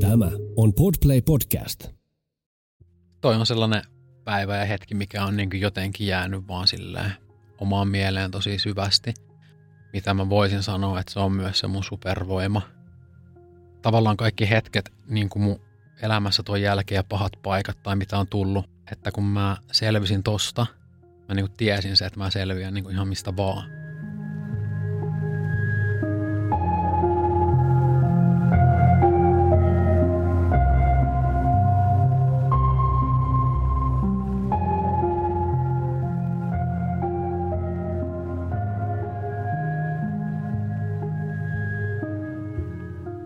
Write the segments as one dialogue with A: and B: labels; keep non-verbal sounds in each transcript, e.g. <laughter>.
A: Tämä on Podplay Podcast.
B: Toi on sellainen päivä ja hetki, mikä on niin jotenkin jäänyt vaan silleen omaan mieleen tosi syvästi. Mitä mä voisin sanoa, että se on myös se mun supervoima. Tavallaan kaikki hetket niin kuin mun elämässä tuon jälkeen ja pahat paikat tai mitä on tullut, että kun mä selvisin tosta, mä niin kuin tiesin se, että mä selviän niin kuin ihan mistä vaan.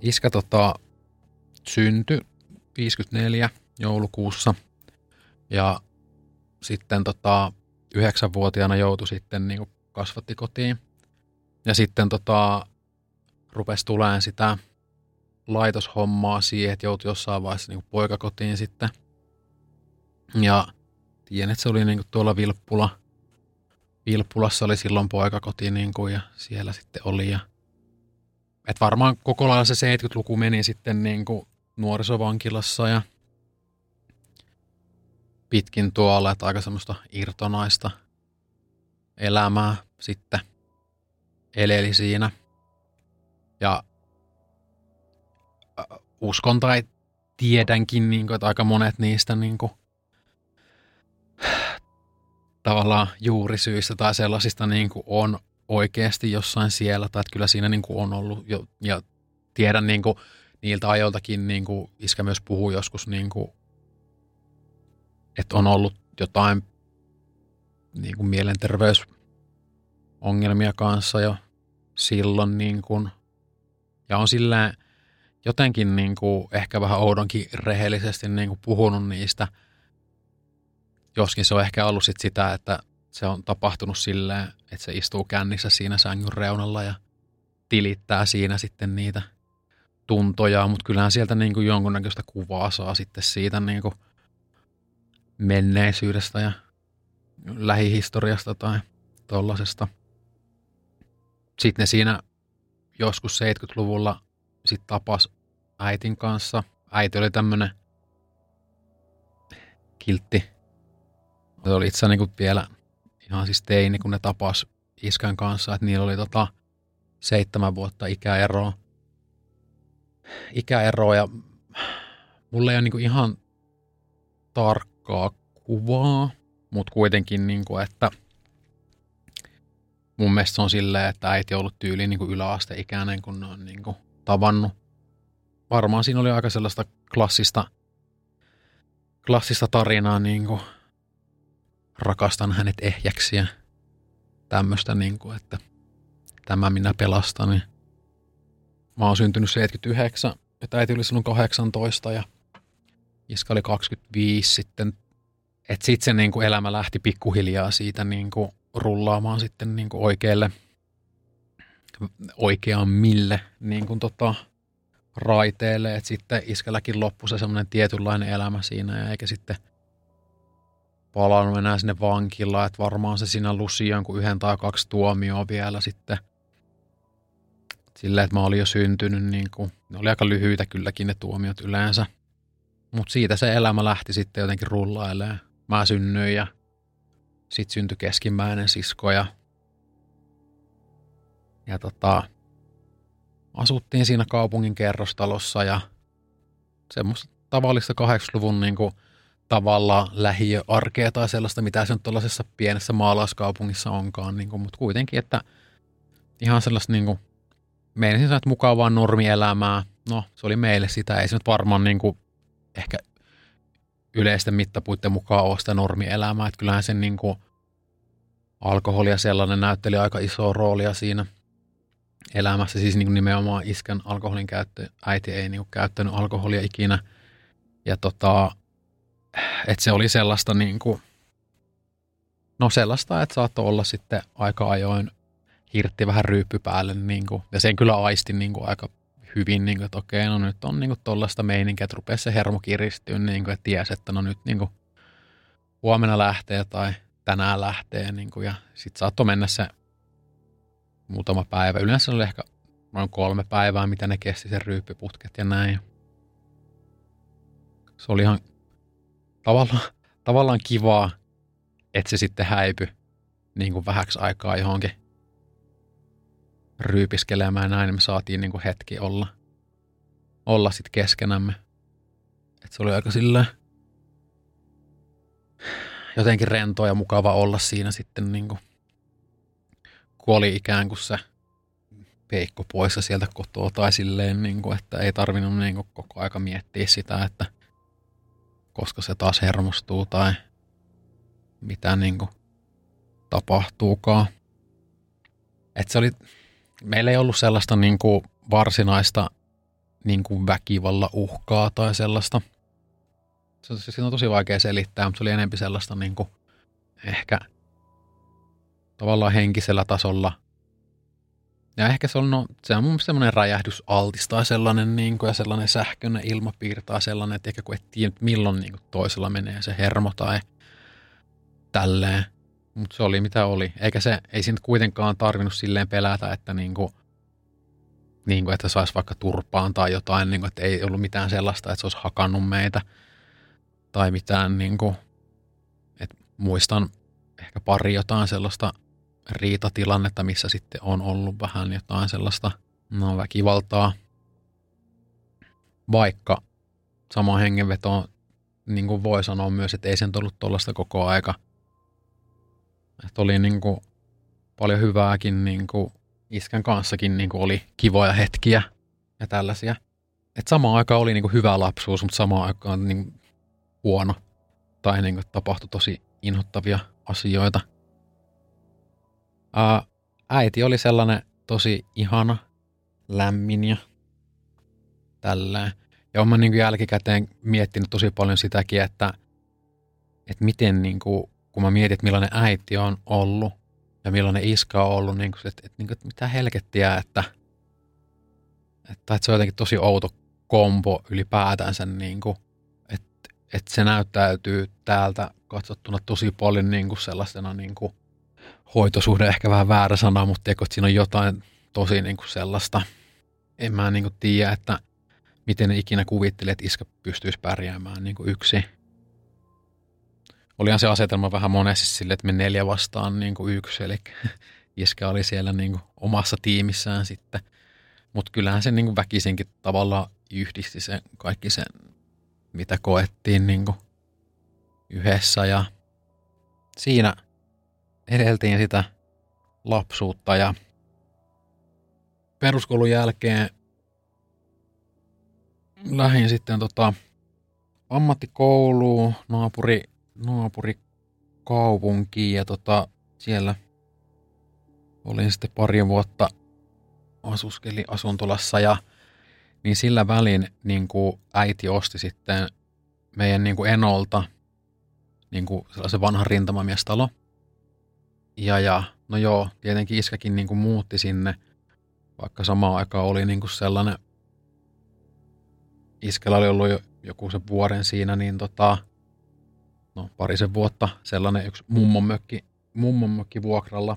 B: Iskä tota, syntyi 54 joulukuussa ja sitten tota, yhdeksänvuotiaana joutui sitten niin kasvatti kotiin. Ja sitten tota, rupesi tulemaan sitä laitoshommaa siihen, että joutui jossain vaiheessa niin poikakotiin sitten. Ja tiedän, että se oli niin tuolla Vilppula. Vilppulassa oli silloin poikakoti niin kuin, ja siellä sitten oli. Ja et varmaan koko lailla se 70-luku meni sitten niin kuin nuorisovankilassa ja pitkin tuolla, että aika semmoista irtonaista elämää sitten eleli siinä. Ja uskon tai tiedänkin, niin kuin, että aika monet niistä niin kuin, tavallaan juurisyistä tai sellaisista niin kuin on oikeasti jossain siellä, tai että kyllä siinä niin kuin on ollut, jo, ja tiedän niin kuin niiltä ajoiltakin, niin kuin iskä myös puhuu joskus, niin kuin, että on ollut jotain niin kuin mielenterveysongelmia kanssa jo silloin, niin kuin, ja on silleen jotenkin niin kuin ehkä vähän oudonkin rehellisesti niin kuin puhunut niistä, joskin se on ehkä ollut sit sitä, että se on tapahtunut silleen, että se istuu kännissä siinä sängyn reunalla ja tilittää siinä sitten niitä tuntoja, mutta kyllähän sieltä niin kuin jonkunnäköistä kuvaa saa sitten siitä niin kuin menneisyydestä ja lähihistoriasta tai tollasesta. Sitten ne siinä joskus 70-luvulla sitten tapas äitin kanssa. Äiti oli tämmönen kiltti. Se oli itse niin vielä ihan siis teini, kun ne tapas iskän kanssa, että niillä oli tota seitsemän vuotta ikäeroa. Ikäeroa ja mulla ei ole niinku ihan tarkkaa kuvaa, mutta kuitenkin, niinku, että mun mielestä se on silleen, että äiti on ollut tyyliin niinku yläasteikäinen, kun ne on niinku tavannut. Varmaan siinä oli aika sellaista klassista, klassista tarinaa, niinku, rakastan hänet ehjäksi ja tämmöistä, niin kuin, että tämä minä pelastan. Mä oon syntynyt 79, että äiti oli silloin 18 ja iska oli 25 sitten. Että sitten se niin kuin elämä lähti pikkuhiljaa siitä niin kuin rullaamaan sitten niin kuin oikealle, mille niin kuin tota, raiteelle. Että sitten iskälläkin loppui se semmoinen tietynlainen elämä siinä ja eikä sitten – palannut enää sinne vankilaan, että varmaan se siinä lusi jonkun yhden tai kaksi tuomioa vielä sitten. Silleen, että mä olin jo syntynyt, niin kuin, ne oli aika lyhyitä kylläkin ne tuomiot yleensä. Mutta siitä se elämä lähti sitten jotenkin rullailemaan. Mä synnyin ja sitten syntyi keskimmäinen sisko ja, ja tota, asuttiin siinä kaupungin kerrostalossa ja semmoista tavallista 80-luvun niin kuin tavalla lähiöarkea tai sellaista, mitä se on tuollaisessa pienessä maalaiskaupungissa onkaan, niin kuin, mutta kuitenkin, että ihan sellaista niin kuin, meidän sanoa, että mukavaa normielämää. No, se oli meille sitä, ei se nyt varmaan niin kuin, ehkä yleisten mittapuitten mukaan ole sitä normielämää, että kyllähän sen niin kuin, alkoholia sellainen näytteli aika isoa roolia siinä elämässä. Siis niin kuin nimenomaan iskän alkoholin käyttö. Äiti ei niin kuin käyttänyt alkoholia ikinä. Ja tota, että se oli sellaista niin kuin, no sellaista, että saattoi olla sitten aika ajoin hirtti vähän ryyppy päälle. Niin kuin, ja sen kyllä aistin niin kuin aika hyvin, niin kuin, että okei, no nyt on niin tuollaista meininkiä, että rupeaa se hermo kiristyä, niin kuin, että ties, että no nyt niin kuin, huomenna lähtee tai tänään lähtee. Niin kuin, ja sitten saattoi mennä se muutama päivä. Yleensä oli ehkä noin kolme päivää, mitä ne kesti sen ryyppiputket ja näin. Se oli ihan tavallaan, tavallaan kivaa, että se sitten häipy niin kuin vähäksi aikaa johonkin ryypiskelemään näin, niin me saatiin niin kuin hetki olla, olla sitten keskenämme. Et se oli aika sillä jotenkin rentoa ja mukava olla siinä sitten niin kuin, kun oli ikään kuin se peikko poissa sieltä kotoa tai silleen, niin kuin, että ei tarvinnut niin kuin, koko aika miettiä sitä, että koska se taas hermostuu tai mitä niin kuin, tapahtuukaan. Et se oli, meillä ei ollut sellaista niin kuin, varsinaista niin kuin väkivalla uhkaa tai sellaista. Se, se on tosi vaikea selittää, mutta se oli enempi sellaista niin kuin, ehkä tavallaan henkisellä tasolla. Ja ehkä se on, no, se on mun mielestä semmoinen räjähdys tai sellainen niin kuin, ja sellainen sähköinen ilmapiiri tai sellainen, että ehkä kun et tiedä, milloin niin kuin, toisella menee se hermo tai tälleen. Mutta se oli mitä oli. Eikä se, ei siinä kuitenkaan tarvinnut silleen pelätä, että niinku, niinku, että saisi vaikka turpaan tai jotain, niinku, että ei ollut mitään sellaista, että se olisi hakannut meitä tai mitään. Niinku, et muistan ehkä pari jotain sellaista riitatilannetta, missä sitten on ollut vähän jotain sellaista no, väkivaltaa. Vaikka sama hengenveto niin kuin voi sanoa myös, että ei sen ollut tuollaista koko aika – että oli niin kuin paljon hyvääkin niin kuin iskän kanssakin niin kuin oli kivoja hetkiä ja tällaisia. Et samaan aikaan oli niin kuin hyvä lapsuus, mutta samaan aikaan niin kuin huono. Tai niin kuin tapahtui tosi inhottavia asioita. Äiti oli sellainen tosi ihana, lämmin ja tälleen. Ja olen niin jälkikäteen miettinyt tosi paljon sitäkin, että, että miten niin kuin kun mä mietin, että millainen äiti on ollut ja millainen iska on ollut, niin kuin, että, että, että, että mitä helkettiä, että, että, että se on jotenkin tosi outo kombo ylipäätänsä, niin kuin, että, että se näyttäytyy täältä katsottuna tosi paljon niin kuin sellaisena niin kuin, hoitosuhde, ehkä vähän väärä sana, mutta että siinä on jotain tosi niin kuin sellaista, en mä niin kuin tiedä, että miten ne ikinä kuvitteli, että iskä pystyisi pärjäämään niin kuin yksi olihan se asetelma vähän monesti sille, että me neljä vastaan niin kuin yksi, eli <laughs> iskä oli siellä niin kuin omassa tiimissään sitten. Mutta kyllähän se niin kuin väkisinkin tavallaan yhdisti se kaikki se, mitä koettiin niin kuin yhdessä ja siinä edeltiin sitä lapsuutta ja peruskoulun jälkeen lähdin sitten tota ammattikouluun, naapuri naapurikaupunkiin ja tota, siellä olin sitten pari vuotta asuskeli asuntolassa ja niin sillä välin niin kuin äiti osti sitten meidän niin kuin enolta niin kuin sellaisen vanhan rintamamiestalo. Ja, ja no joo, tietenkin iskäkin niin kuin muutti sinne, vaikka samaan aikaan oli niin kuin sellainen, iskällä oli ollut jo joku se vuoden siinä, niin tota, no, parisen vuotta sellainen yksi mummon mökki, mummon mökki vuokralla.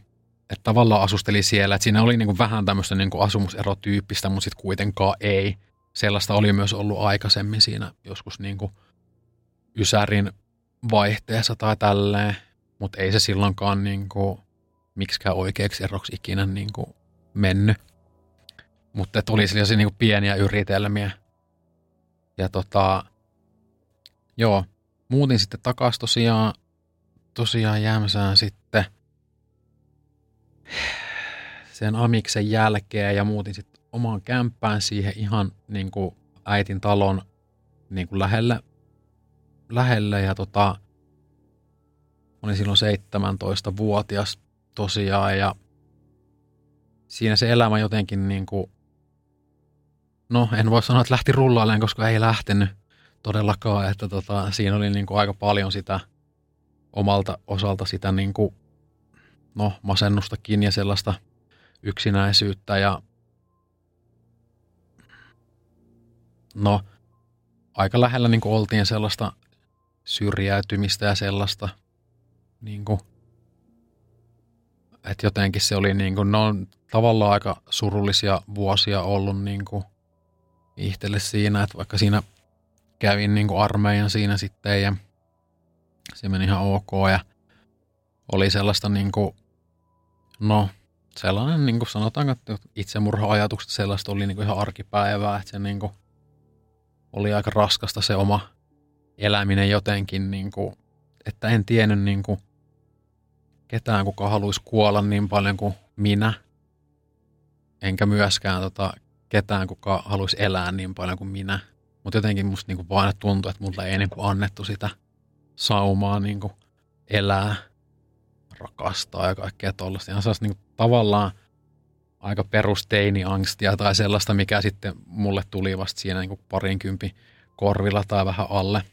B: Että tavallaan asusteli siellä, että siinä oli niin kuin vähän tämmöistä niin kuin asumuserotyyppistä, mutta sitten kuitenkaan ei. Sellaista oli myös ollut aikaisemmin siinä joskus niin kuin Ysärin vaihteessa tai tälleen, mutta ei se silloinkaan niin kuin miksikään oikeaksi eroksi ikinä niin kuin mennyt. Mutta oli sellaisia niin kuin pieniä yritelmiä. Ja tota, joo, muutin sitten takaisin tosiaan, tosiaan Jämsään sitten sen amiksen jälkeen ja muutin sitten omaan kämppään siihen ihan niin kuin äitin talon niin kuin lähelle, lähelle ja tota, olin silloin 17-vuotias tosiaan ja siinä se elämä jotenkin niin kuin, no en voi sanoa, että lähti rullailemaan, koska ei lähtenyt todellakaan, että tota, siinä oli niin kuin aika paljon sitä omalta osalta sitä niin kuin, no, masennustakin ja sellaista yksinäisyyttä ja no, aika lähellä niin kuin oltiin sellaista syrjäytymistä ja sellaista, niin kuin, että jotenkin se oli niin kuin, no, tavallaan aika surullisia vuosia ollut niin kuin itselle siinä, että vaikka siinä kävin niin kuin armeijan siinä sitten ja se meni ihan ok ja oli sellaista niin kuin, no sellainen niin kuin sanotaanko, että itsemurha-ajatukset sellaista oli niin kuin ihan arkipäivää, että se niin kuin oli aika raskasta se oma eläminen jotenkin, niin kuin, että en tiennyt niin kuin ketään, kuka haluaisi kuolla niin paljon kuin minä, enkä myöskään tota, ketään, kuka haluaisi elää niin paljon kuin minä. Mutta jotenkin musta niinku vaan tuntui, että mulle ei niinku annettu sitä saumaa niinku elää, rakastaa ja kaikkea tuollaista. Ihan sellaista niinku tavallaan aika perusteini-angstia tai sellaista, mikä sitten mulle tuli vasta siinä niinku parinkympi korvilla tai vähän alle.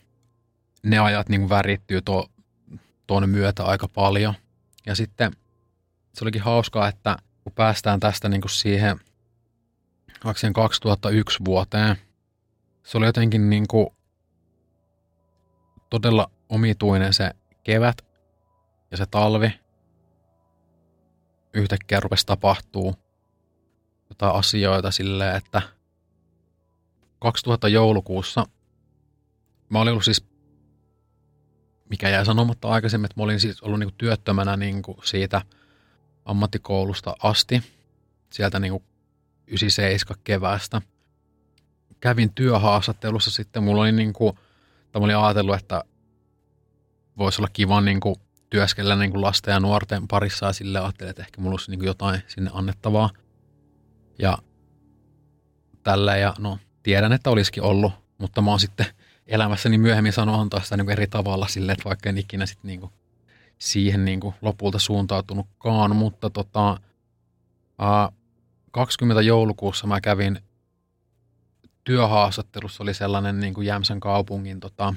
B: Ne ajat niinku värittyy tuo, tuon myötä aika paljon. Ja sitten se olikin hauskaa, että kun päästään tästä niinku siihen – 2001 vuoteen. Se oli jotenkin niin kuin todella omituinen se kevät ja se talvi. Yhtäkkiä rupesi tapahtuu jotain asioita silleen, että 2000 joulukuussa mä olin ollut siis, mikä jäi sanomatta aikaisemmin, että mä olin siis ollut niin työttömänä niin kuin siitä ammattikoulusta asti. Sieltä niin kuin 97 keväästä. Kävin työhaastattelussa sitten, mulla oli niin kuin, tai oli ajatellut, että voisi olla kiva niin kuin työskennellä niin kuin lasten ja nuorten parissa ja sille ajattelin, että ehkä mulla olisi niin kuin jotain sinne annettavaa. Ja tällä ja no tiedän, että olisikin ollut, mutta mä oon sitten elämässäni myöhemmin sanonut antaa sitä niin eri tavalla sille, että vaikka en ikinä sitten niin kuin siihen niin kuin lopulta suuntautunutkaan, mutta tota, ää, 20. joulukuussa mä kävin työhaastattelussa, oli sellainen niin kuin Jämsän kaupungin tota,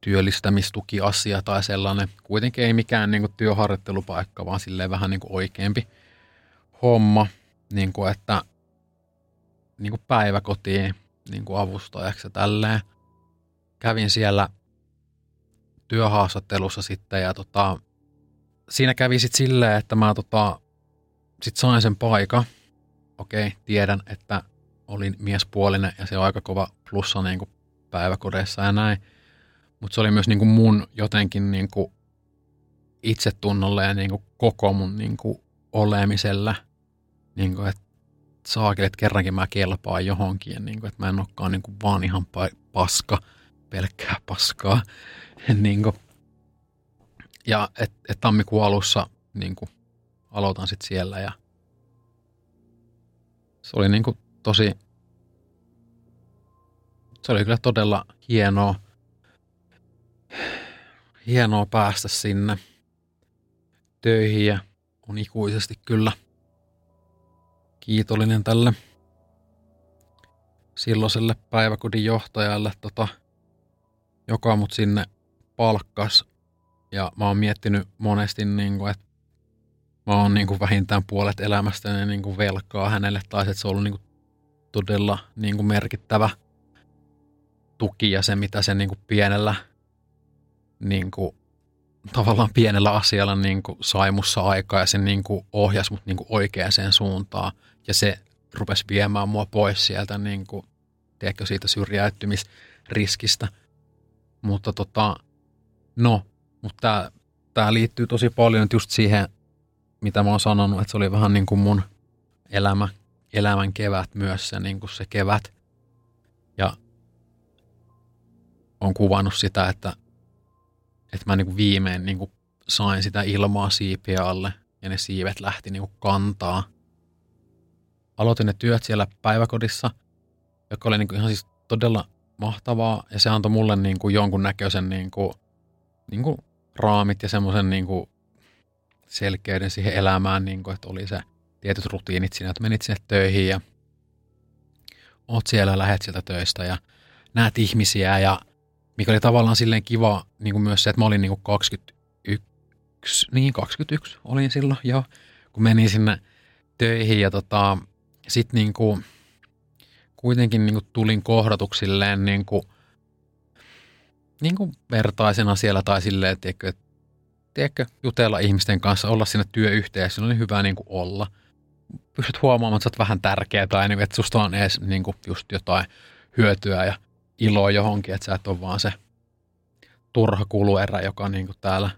B: työllistämistukiasia tai sellainen. Kuitenkin ei mikään niin kuin työharjoittelupaikka, vaan silleen vähän niin kuin oikeampi homma, niin kuin että niin kuin päiväkotiin niin kuin avustajaksi ja tälleen. Kävin siellä työhaastattelussa sitten ja tota, siinä kävi sitten silleen, että mä tota, sitten sain sen paikan. Okei, tiedän, että olin miespuolinen ja se on aika kova plussa niin kuin päiväkodeissa ja näin. Mutta se oli myös niin kuin mun jotenkin niin kuin itsetunnolle ja niin kuin koko mun niin kuin olemiselle. Niin kuin, että saakin, että kerrankin mä kelpaan johonkin niin kuin, että mä en olekaan niin kuin vaan ihan paska, pelkkää paskaa. <laughs> niin kuin, ja että et tammikuun alussa niin kuin aloitan sitten siellä ja se oli niin kuin tosi, se oli kyllä todella hienoa, hienoa päästä sinne töihin ja on ikuisesti kyllä kiitollinen tälle silloiselle päiväkodin johtajalle, tota, joka mut sinne palkkas. Ja mä oon miettinyt monesti, niin kuin, että mä oon niin kuin vähintään puolet elämästäni niin kuin velkaa hänelle, tai että se on ollut niin kuin todella niin kuin merkittävä tuki ja se, mitä se niin kuin pienellä, niin kuin, tavallaan pienellä asialla niin kuin sai mussa aikaa ja se niin kuin ohjasi mut niin kuin oikeaan suuntaan ja se rupesi viemään mua pois sieltä niin kuin, tiedätkö, siitä syrjäytymisriskistä. Mutta tota, no, mutta tämä liittyy tosi paljon just siihen mitä mä oon sanonut, että se oli vähän niin kuin mun elämä, elämän kevät myös se, niin kuin se kevät. Ja on kuvannut sitä, että, että mä niin kuin viimein niin kuin sain sitä ilmaa siipiä alle ja ne siivet lähti niin kuin kantaa. Aloitin ne työt siellä päiväkodissa, joka oli niin kuin ihan siis todella mahtavaa. Ja se antoi mulle niin kuin jonkun näköisen niin kuin, niin kuin raamit ja semmoisen niin kuin selkeyden siihen elämään, niin kuin, että oli se tietyt rutiinit siinä, että menit sinne töihin ja oot siellä, lähet sieltä töistä ja näet ihmisiä ja mikä oli tavallaan silleen kiva niin kuin myös se, että mä olin niin kuin 21, niin 21 olin silloin jo, kun menin sinne töihin ja tota, sitten niin kuin, kuitenkin niin kuin tulin kohdatuksilleen niin kuin, niin kuin vertaisena siellä tai silleen, tiedätkö, että tiedätkö, jutella ihmisten kanssa, olla siinä työyhteisössä, oli hyvä niin kuin olla. Pystyt huomaamaan, että sä oot vähän tärkeä tai niin että susta on edes niin kuin, just jotain hyötyä ja iloa johonkin, että sä et ole vaan se turha kuluerä, joka niin kuin täällä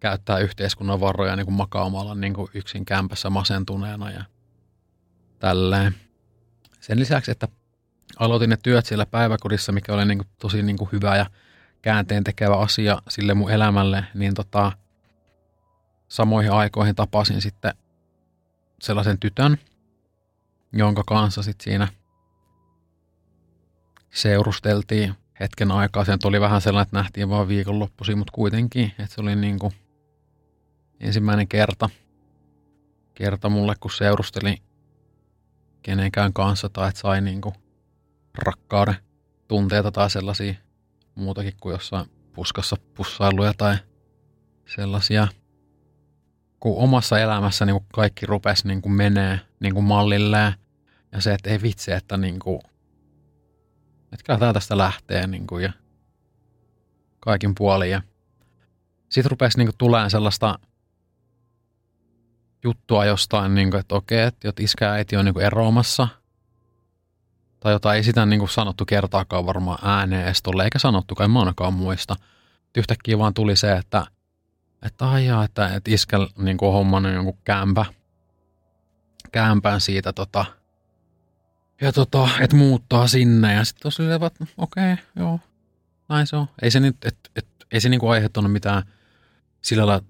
B: käyttää yhteiskunnan varoja niin kuin makaamalla niin kuin yksin kämpässä masentuneena ja tälleen. Sen lisäksi, että aloitin ne työt siellä päiväkodissa, mikä oli niin kuin tosi niin kuin hyvä ja käänteen tekevä asia sille mun elämälle, niin tota, samoihin aikoihin tapasin sitten sellaisen tytön, jonka kanssa sitten siinä seurusteltiin hetken aikaa. Sen oli vähän sellainen, että nähtiin vaan viikonloppuisin, mutta kuitenkin, että se oli niin kuin ensimmäinen kerta, kerta mulle, kun seurusteli kenenkään kanssa tai että sai niin kuin rakkauden tunteita tai sellaisia muutakin kuin jossain puskassa pussailuja tai sellaisia. Kun omassa elämässä niin kuin kaikki rupesi niin kuin menee niin kuin mallilleen ja se, että ei vitsi, että, niin kuin, että kyllä tämä tästä lähtee niin kuin, ja kaikin puolin. Sitten rupesi niin kuin, tulemaan sellaista juttua jostain, niin kuin, että okei, että iskä ja äiti on niin kuin eroamassa – tai jota ei sitä niin kuin sanottu kertaakaan varmaan ääneen edes eikä sanottu, kai mä ainakaan muista. Yhtäkkiä vaan tuli se, että että aijaa, että, että iskel niin kuin hommannut jonkun kämpä, kämpän siitä tota, ja tota, että muuttaa sinne ja sitten tosiaan, että okei, okay, joo, näin se on. Ei se nyt, et, et, ei se niinku aiheuttanut mitään sillä lailla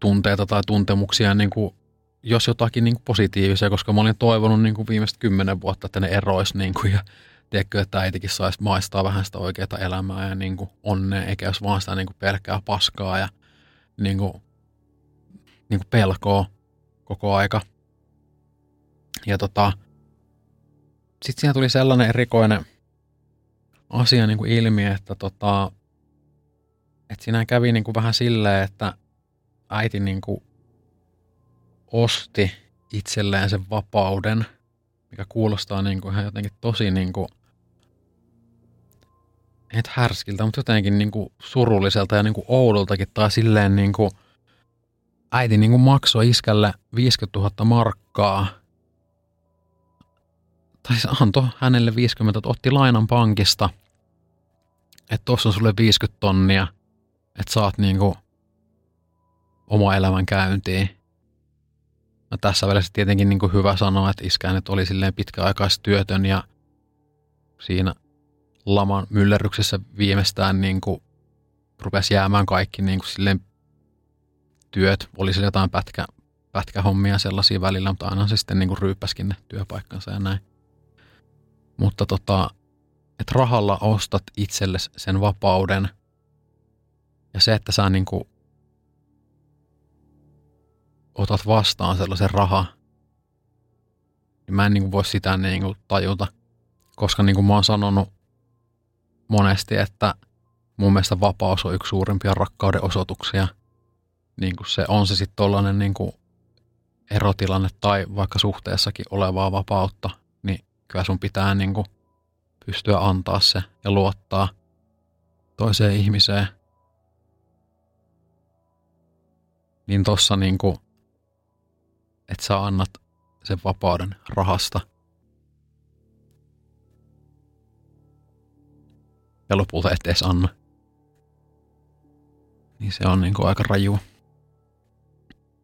B: tunteita tai tuntemuksia niin kuin jos jotakin niin kuin positiivisia, koska mä olin toivonut niin kuin viimeiset kymmenen vuotta, että ne eroisi niin kuin, ja tiedätkö, että äitikin saisi maistaa vähän sitä oikeaa elämää ja niin kuin onnea, eikä jos vaan sitä niin kuin pelkkää paskaa ja niin kuin, niin kuin pelkoa koko aika. Ja tota, sitten siinä tuli sellainen erikoinen asia niin kuin ilmi, että tota, että siinä kävi niin kuin vähän silleen, että äiti niin kuin osti itselleen sen vapauden, mikä kuulostaa niin kuin ihan jotenkin tosi niin kuin, et härskiltä, mutta jotenkin niin kuin surulliselta ja niin kuin oudoltakin tai silleen niin kuin, äiti niin kuin maksoi iskälle 50 000 markkaa. Tai se antoi hänelle 50, että otti lainan pankista, että tuossa on sulle 50 tonnia, että saat niin kuin oma elämän käyntiin. No tässä välissä tietenkin niin kuin hyvä sanoa, että iskä nyt oli silleen pitkäaikaistyötön ja siinä laman myllerryksessä viimeistään niin kuin rupesi jäämään kaikki niin kuin silleen työt. Oli sillä jotain pätkä, pätkähommia sellaisia välillä, mutta aina se sitten niin kuin ryyppäskin ne työpaikkansa ja näin. Mutta tota, että rahalla ostat itsellesi sen vapauden ja se, että sä niin kuin otat vastaan sellaisen raha, niin mä en niin voi sitä niin tajuta. Koska niin kuin mä oon sanonut monesti, että mun mielestä vapaus on yksi suurimpia rakkauden osoituksia. Niin kuin se on se sitten tollainen niin kuin erotilanne tai vaikka suhteessakin olevaa vapautta, niin kyllä sun pitää niin kuin pystyä antaa se ja luottaa toiseen ihmiseen. Niin tossa niin että sä annat sen vapauden rahasta. Ja lopulta et edes anna. Niin se on niinku aika raju.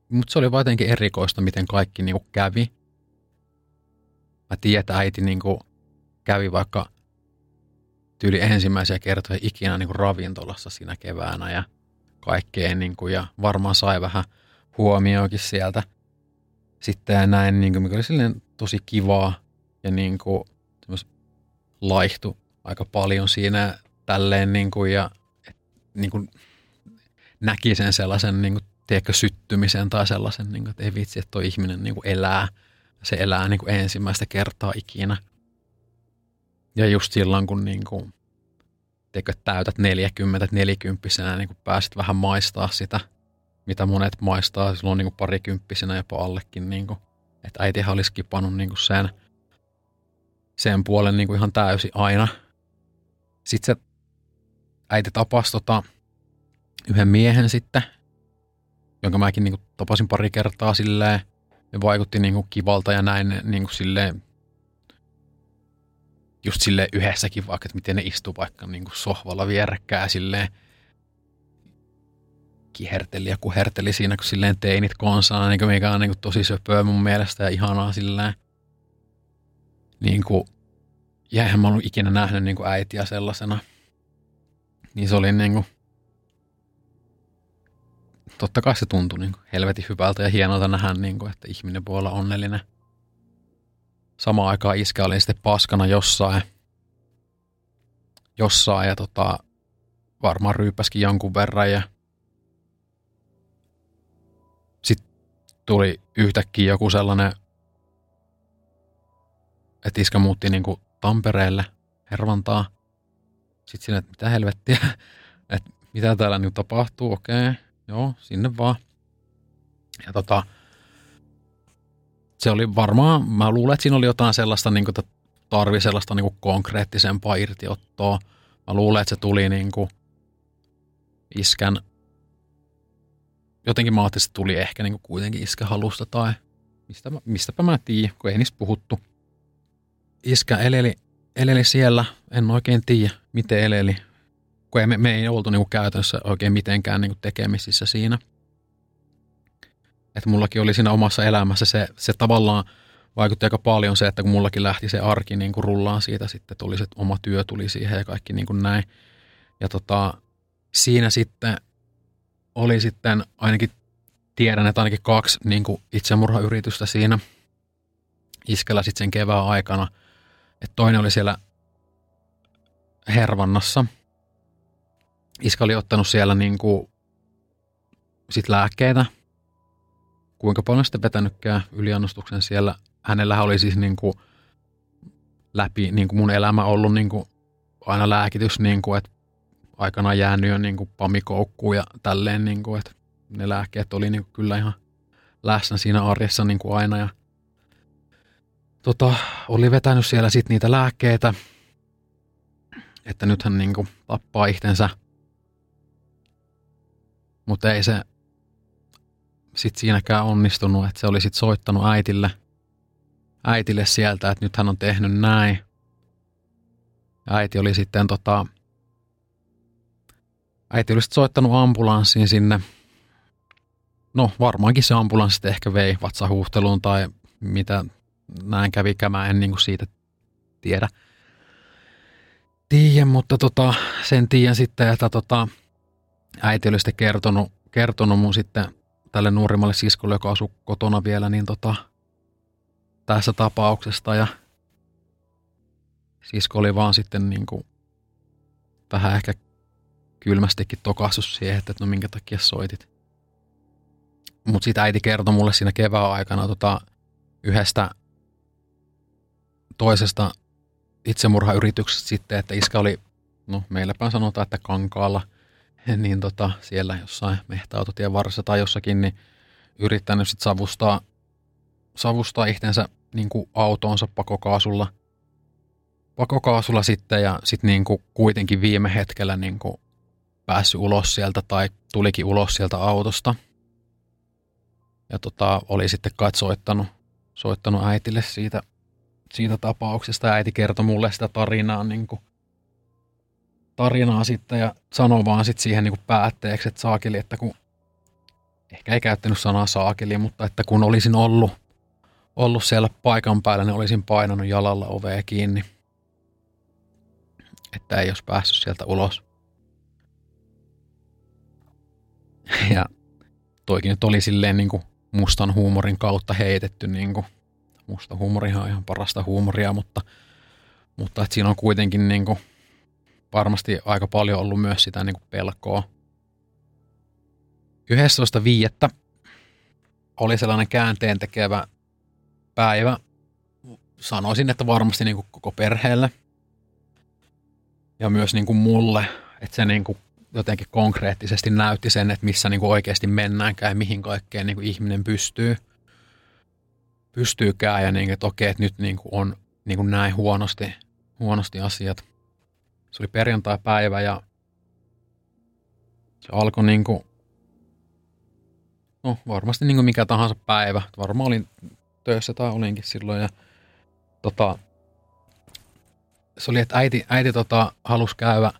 B: Mutta se oli jotenkin erikoista, miten kaikki niinku kävi. Mä tiedän, että äiti niinku kävi vaikka tyyli ensimmäisiä kertoja ikinä niinku ravintolassa siinä keväänä ja kaikkea. Niinku, ja varmaan sai vähän huomioakin sieltä – sitten näin, niin kuin, mikä oli silleen tosi kivaa ja niin kuin, laihtu aika paljon siinä tälleen niin kuin, ja niin kuin, näki sen sellaisen niin kuin, tiedätkö, syttymisen tai sellaisen, niin kuin, että ei vitsi, että tuo ihminen niin kuin elää. Se elää niin kuin ensimmäistä kertaa ikinä. Ja just silloin, kun niin kuin, tiedätkö, täytät 40, 40 niin kuin pääsit vähän maistaa sitä, mitä monet maistaa silloin niin kuin parikymppisenä jopa allekin. Niin kuin, että äitihän olisi kipannut niin kuin sen, sen puolen niin kuin ihan täysi aina. Sitten se äiti tapasi tota, yhden miehen sitten, jonka mäkin niin kuin, tapasin pari kertaa silleen. Ne vaikutti niin kuin, kivalta ja näin niin kuin, silleen, just sille yhdessäkin vaikka, että miten ne istuu vaikka niin kuin, sohvalla vierekkäin silleen kiherteli ja kuherteli siinä, kun silleen teinit konsana, niin kuin mikä on niin kuin, tosi söpöä mun mielestä ja ihanaa silleen. Niin kuin, ja eihän mä ollut ikinä nähnyt niin kuin äitiä sellaisena. Niin se oli niin kuin, totta kai se tuntui niin kuin helvetin hyvältä ja hienolta nähdä, niin kuin, että ihminen voi olla onnellinen. Samaan aikaan iskä oli sitten paskana jossain, jossain ja tota, varmaan ryyppäskin jonkun verran ja tuli yhtäkkiä joku sellainen, että iskä muutti niin kuin Tampereelle Hervantaa. Sitten sinne, että mitä helvettiä, <laughs> että mitä täällä nyt tapahtuu, okei. Okay joo, sinne vaan. Ja tota, se oli varmaan, mä luulen, että siinä oli jotain sellaista, niin kuin, tarvi sellaista niin kuin konkreettisempaa irtiottoa. Mä luulen, että se tuli niin kuin iskän, jotenkin mä että se tuli ehkä niin kuin kuitenkin halusta tai mistä, mistäpä mä tiedän, kun ei niistä puhuttu. Iskä eleli, eleli siellä, en oikein tiedä, miten eleli kun ei, me, me ei oltu niinku käytännössä oikein mitenkään niinku tekemisissä siinä. Että mullakin oli siinä omassa elämässä se, se tavallaan vaikutti aika paljon se, että kun mullakin lähti se arki niin kuin rullaan siitä, sitten tuli se oma työ tuli siihen ja kaikki niin kuin näin. Ja tota, siinä sitten oli sitten ainakin, tiedän, että ainakin kaksi niin kuin itsemurhayritystä siinä iskellä sitten sen kevään aikana. Että toinen oli siellä Hervannassa – Iska oli ottanut siellä niin kuin sit lääkkeitä. Kuinka paljon sitten vetänytkään yliannostuksen siellä. Hänellä oli siis niin kuin läpi niin kuin mun elämä ollut niin kuin aina lääkitys, niin kuin, että aikanaan jäänyt jo niin kuin pamikoukkuun ja tälleen, niin kuin, että ne lääkkeet oli niin kuin kyllä ihan läsnä siinä arjessa niin kuin aina. Ja, tota, oli vetänyt siellä sitten niitä lääkkeitä, että nythän niin kuin tappaa itsensä – mutta ei se sitten siinäkään onnistunut, että se oli sitten soittanut äitille, äitille sieltä, että nyt hän on tehnyt näin. Äiti oli sitten tota, äiti oli sitten soittanut ambulanssiin sinne. No varmaankin se ambulanssi ehkä vei vatsahuhteluun tai mitä näin kävikään, mä en niinku siitä tiedä. Tiedän, mutta tota, sen tiedän sitten, että tota, äiti oli sitten kertonut, kertonut mun sitten tälle nuorimmalle siskolle, joka asuu kotona vielä, niin tota, tässä tapauksesta ja sisko oli vaan sitten niin kuin vähän ehkä kylmästikin tokassus siihen, että no minkä takia soitit. Mutta sitten äiti kertoi mulle siinä kevään aikana tota, yhdestä toisesta itsemurhayrityksestä sitten, että iskä oli, no meilläpä sanotaan, että kankaalla <laughs> – niin tota, siellä jossain mehtäautotien varressa tai jossakin, niin yrittänyt sitten savustaa, savustaa itsensä niin autoonsa pakokaasulla, pakokaasulla sitten ja sitten niin kuitenkin viime hetkellä niin kuin päässyt ulos sieltä tai tulikin ulos sieltä autosta. Ja tota, oli sitten kai soittanut, soittanut äitille siitä, siitä tapauksesta ja äiti kertoi mulle sitä tarinaa niin kuin tarinaa sitten ja sanoi vaan sitten siihen niin kuin päätteeksi, että saakeli, että kun ehkä ei käyttänyt sanaa saakeli, mutta että kun olisin ollut, ollut siellä paikan päällä, niin olisin painanut jalalla ovea kiinni. Että ei olisi päässyt sieltä ulos. Ja toikin nyt oli silleen niin kuin mustan huumorin kautta heitetty. Niin kuin, musta huumorihan on ihan parasta huumoria, mutta, mutta että siinä on kuitenkin niin kuin varmasti aika paljon ollut myös sitä niin kuin pelkoa 11.5. oli sellainen käänteen tekevä päivä. Sanoisin, että varmasti niin kuin koko perheelle. Ja myös niin kuin mulle, että se niin kuin jotenkin konkreettisesti näytti sen, että missä niin kuin oikeasti mennäänkään ja mihin kaikkeen niin kuin ihminen pystyy, pystyykään ja niin, että okei, että nyt niin kuin on niin kuin näin huonosti, huonosti asiat. Se oli perjantai-päivä ja se alkoi niin kuin, no varmasti niin kuin mikä tahansa päivä. Varmaan olin töissä tai olinkin silloin ja tota, se oli, että äiti, äiti tota, halusi käydä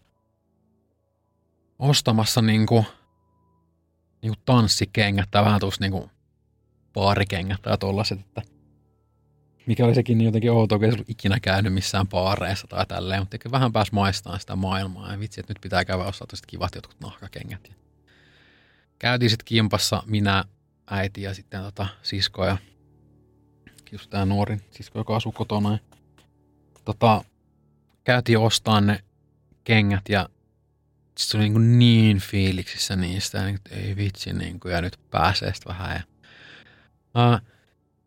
B: ostamassa niinku, niinku tanssikengät tai vähän tuossa niinku baarikengät tai tollaset, että mikä oli sekin niin jotenkin outoa, kun ei ollut ikinä käynyt missään paareissa tai tälleen, mutta vähän pääsi maistamaan sitä maailmaa ja vitsi, että nyt pitää käydä ostaa toiset kivat jotkut nahkakengät. Ja käytiin sitten kimpassa minä, äiti ja sitten tota, sisko ja just tämä nuorin sisko, joka asuu kotona. Ja, tota, käytiin ostamaan ne kengät ja se oli niin, niin fiiliksissä niistä, ja niin, ei vitsi, niin kuin, ja nyt pääsee sitten vähän. Ja, uh,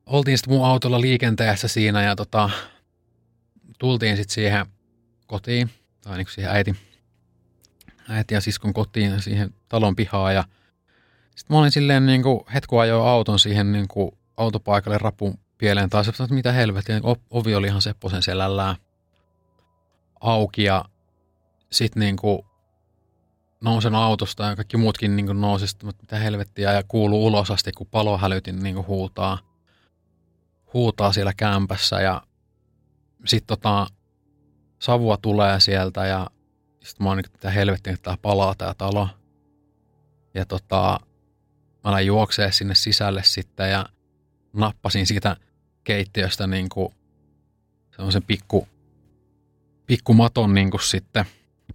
B: oltiin sitten mun autolla liikenteessä siinä, ja tota, tultiin sitten siihen kotiin, tai niin kuin siihen äiti, äiti ja siskon kotiin, siihen talon pihaan, ja sitten mä olin silleen niin kuin hetku ajoin auton siihen niin kuin autopaikalle rapun pieleen taas, että mitä helvettiä, niin ovi oli ihan Sepposen selällään auki ja sitten niin kuin nousen autosta ja kaikki muutkin niin kuin nousi, mutta mitä helvettiä, ja kuuluu ulos asti, kun palohälytin niin kuin huutaa, huutaa siellä kämpässä ja sitten tota, savua tulee sieltä ja sitten mä oon niin, mitä helvettiä, että tää palaa tää talo. Ja tota, mä aloin juoksee sinne sisälle sitten ja nappasin siitä keittiöstä niin kuin semmoisen pikku, pikku maton niin kuin sitten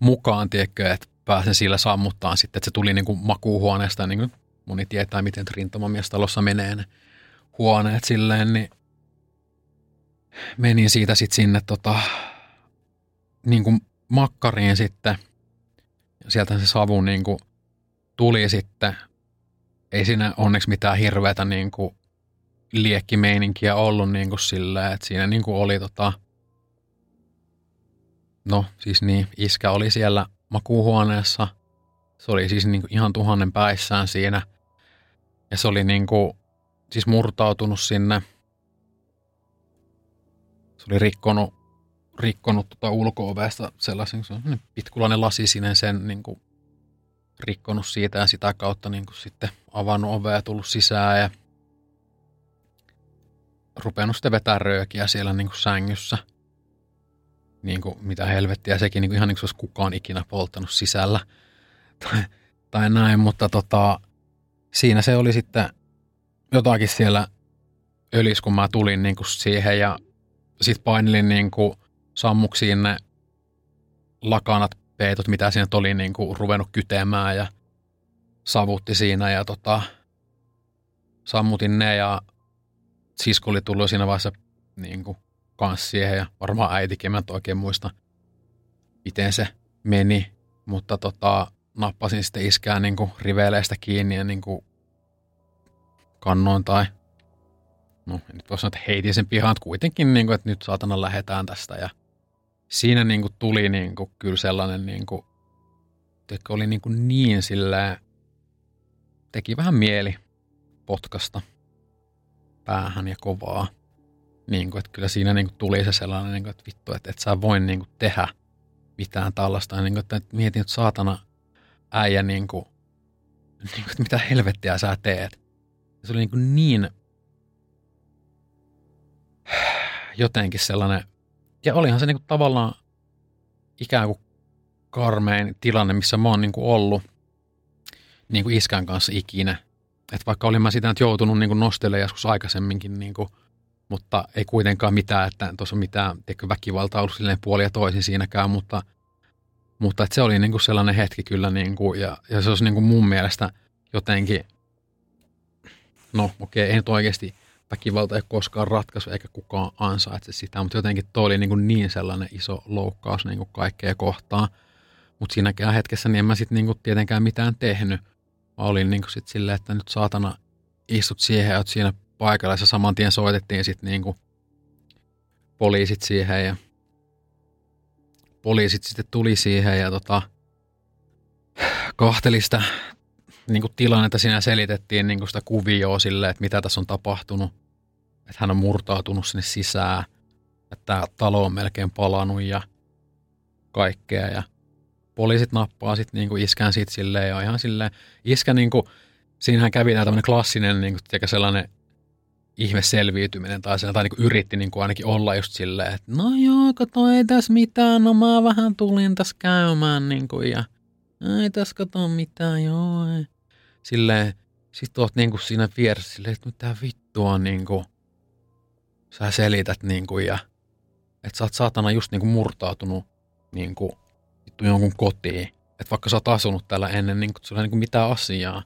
B: mukaan, tiedätkö, että pääsen sillä sammuttaan sitten, että se tuli niin kuin makuuhuoneesta, niin kuin moni tietää, miten rintamamiestalossa menee ne huoneet silleen, niin menin siitä sitten sinne tota, niin kuin makkariin sitten. Sieltä se savu niin kuin tuli sitten. Ei siinä onneksi mitään hirveätä niin kuin liekkimeininkiä ollut niin kuin silleen, että siinä niin kuin oli tota, no siis niin, iskä oli siellä makuuhuoneessa. Se oli siis niin kuin ihan tuhannen päissään siinä. Ja se oli niin kuin, siis murtautunut sinne. Se oli rikkonut, rikkonut tuota ulko-ovesta sellaisen se on pitkulainen lasisinen sen niin kuin rikkonut siitä ja sitä kautta niin kuin sitten avannut ovea ja tullut sisään ja rupenut sitten vetää röökiä siellä niin kuin sängyssä – niin kuin, mitä helvettiä, sekin niin kuin, ihan niin kuin olisi kukaan ikinä polttanut sisällä. Tai, tai näin, mutta tota, siinä se oli sitten jotakin siellä ölis, kun mä tulin niin kuin siihen ja sitten painelin niin kuin sammuksiin ne lakanat, peitot, mitä siinä oli niin kuin ruvennut kytemään ja savutti siinä ja tota, sammutin ne ja sisko oli tullut siinä vaiheessa niin kuin kanssa siihen ja varmaan äitikin, mä en oikein muista, miten se meni, mutta tota, nappasin sitten iskää niin kuin riveleistä kiinni ja niin kuin kannoin tai no en nyt voi sanoa, että heitin sen pihaan, että kuitenkin niin kuin, että nyt saatana lähetään tästä ja siinä niin kuin tuli niin kuin, kyllä sellainen niin kuin, että oli niin, kuin niin silleen, teki vähän mieli potkasta päähän ja kovaa. Niin kuin, että kyllä siinä niin kuin tuli se sellainen, niin kuin, että vittu, että et sä voi niin kuin tehdä mitään tällaista. Niin kuin, että mietin, että saatana äijä, niin kuin, niin kuin, että mitä helvettiä sä teet. Se oli niin, kuin niin jotenkin sellainen, ja olihan se niin kuin tavallaan ikään kuin karmein tilanne, missä mä oon niin kuin ollut niin kuin iskän kanssa ikinä. Että vaikka olin mä sitä nyt joutunut niin kuin nostelemaan joskus aikaisemminkin niin kuin mutta ei kuitenkaan mitään, että tuossa on mitään väkivaltaa ollut silleen puoli ja toisin siinäkään, mutta, mutta että se oli niin kuin sellainen hetki kyllä niin kuin, ja, ja se olisi niin kuin mun mielestä jotenkin, no okei, okay, ei nyt oikeasti väkivalta ei koskaan ratkaisu eikä kukaan ansaitse sitä, mutta jotenkin toi oli niin, kuin niin sellainen iso loukkaus niin kuin kaikkea kohtaan. Mutta siinäkään hetkessä niin en mä sitten niin tietenkään mitään tehnyt, mä olin niin kuin sit silleen, että nyt saatana istut siihen ja oot siinä paikalla. Ja saman tien soitettiin sitten niin kuin poliisit siihen ja poliisit sitten tuli siihen ja tota, niin kuin tilannetta siinä selitettiin niin kuin sitä kuvioa sille, että mitä tässä on tapahtunut. Että hän on murtautunut sinne sisään, että tämä talo on melkein palannut ja kaikkea. Ja poliisit nappaa sitten niin kuin iskän siitä silleen ja ihan silleen. Iskä niin kuin, siinähän kävi tämmöinen klassinen niin kuin, sellainen ihme selviytyminen tai, sen, tai niin kuin yritti niin kuin ainakin olla just silleen, että no joo, kato, ei tässä mitään, no mä vähän tulin tässä käymään niin kuin, ja ei tässä kato mitään, joo. Ei. Silleen, sit oot niin kuin siinä vieressä silleen, että mitä vittua niin kuin, sä selität niin kuin, ja että sä oot saatana just niin kuin murtautunut niin kuin, vittu jonkun kotiin. Että vaikka sä oot asunut täällä ennen, niin kuin, sulla ei niin kuin mitään asiaa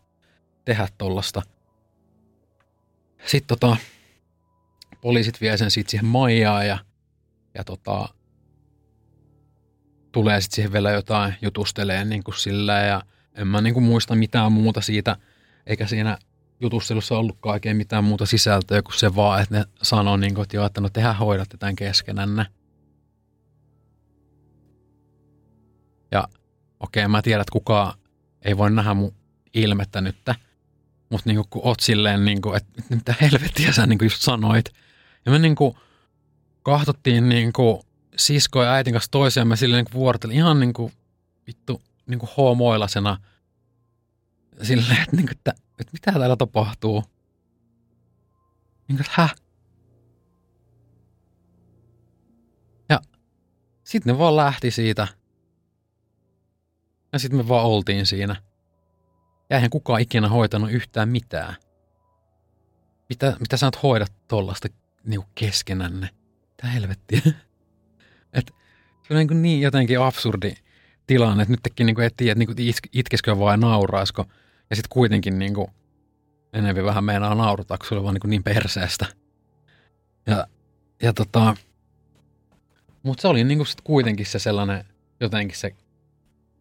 B: tehdä tollasta – sitten tota, poliisit vie sen sitten siihen Maijaan ja, ja tota, tulee sitten siihen vielä jotain jutustelee niin kuin sillä ja en mä niin kuin muista mitään muuta siitä, eikä siinä jutustelussa ollutkaan oikein mitään muuta sisältöä kuin se vaan, että ne sanoo niin kuin, että joo, että no tehän hoidatte tämän keskenänne. Ja okei, okay, mä tiedän, että kukaan ei voi nähdä mun ilmettä nyttä, mutta niinku, kun oot silleen, niinku, että mitä helvettiä sä niinku just sanoit. Ja me niinku kahtottiin niinku sisko ja äitin kanssa toisiaan, me silleen niinku vuorotelin ihan niinku vittu niinku homoilasena silleen, että, niinku, että, että mitä täällä tapahtuu. Niinku, että häh? Ja sitten ne vaan lähti siitä. Ja sitten me vaan oltiin siinä. Ja eihän kukaan ikinä hoitanut yhtään mitään. Mitä, mitä sä oot hoidat tollasta niinku keskenänne? Mitä helvettiä? <laughs> Et, se on niin, niin jotenkin absurdi tilanne, että nytkin niinku et tiedä, että niinku itkeskö vai nauraisko. Ja sitten kuitenkin niinku enemmän vähän meinaa naurata, kun se oli vaan niinku niin perseestä. Ja, ja tota, mutta se oli niinku sit kuitenkin se sellainen, jotenkin se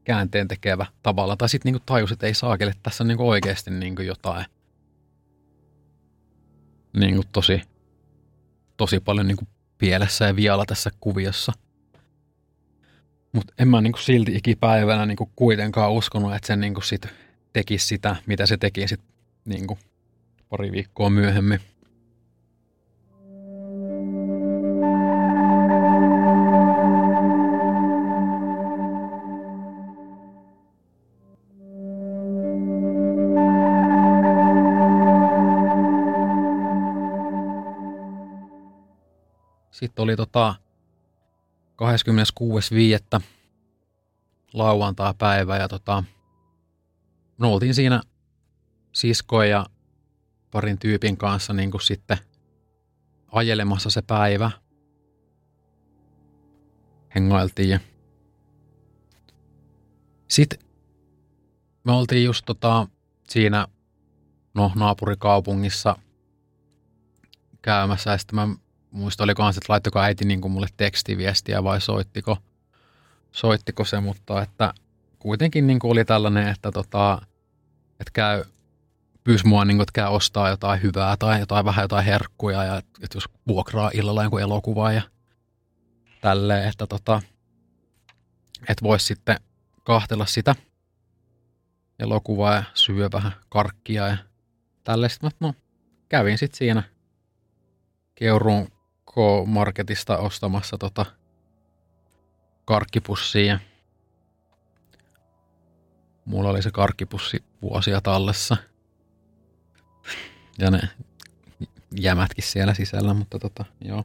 B: käänteen tekevä tavalla. Tai sitten niinku tajus, että ei saakele, tässä on niinku oikeasti niinku jotain niinku tosi, tosi paljon niinku pielessä ja vialla tässä kuviossa. Mutta en mä niinku silti ikipäivänä niinku kuitenkaan uskonut, että se niinku sit tekisi sitä, mitä se teki sit niinku pari viikkoa myöhemmin. Sitten oli tota 26.5. lauantai-päivä ja tota, me oltiin siinä siskoja ja parin tyypin kanssa niin kuin sitten ajelemassa se päivä. Hengailtiin ja sitten me oltiin just tota, siinä no, naapurikaupungissa käymässä ja sitten mä muista olikohan se, että laittako äiti niin kuin mulle tekstiviestiä vai soittiko, soittiko se, mutta että kuitenkin niin oli tällainen, että, tota, että käy, pyysi mua, niin kuin, että käy ostaa jotain hyvää tai jotain vähän jotain herkkuja ja että jos vuokraa illalla jonkun elokuvaa ja tälleen, että tota, että voisi sitten kahtella sitä elokuvaa ja syö vähän karkkia ja tälleen. Sitten no, kävin sitten siinä Keuruun K-Marketista ostamassa tota karkkipussia. Mulla oli se karkkipussi vuosia tallessa. Ja ne jämätkin siellä sisällä, mutta tota, joo.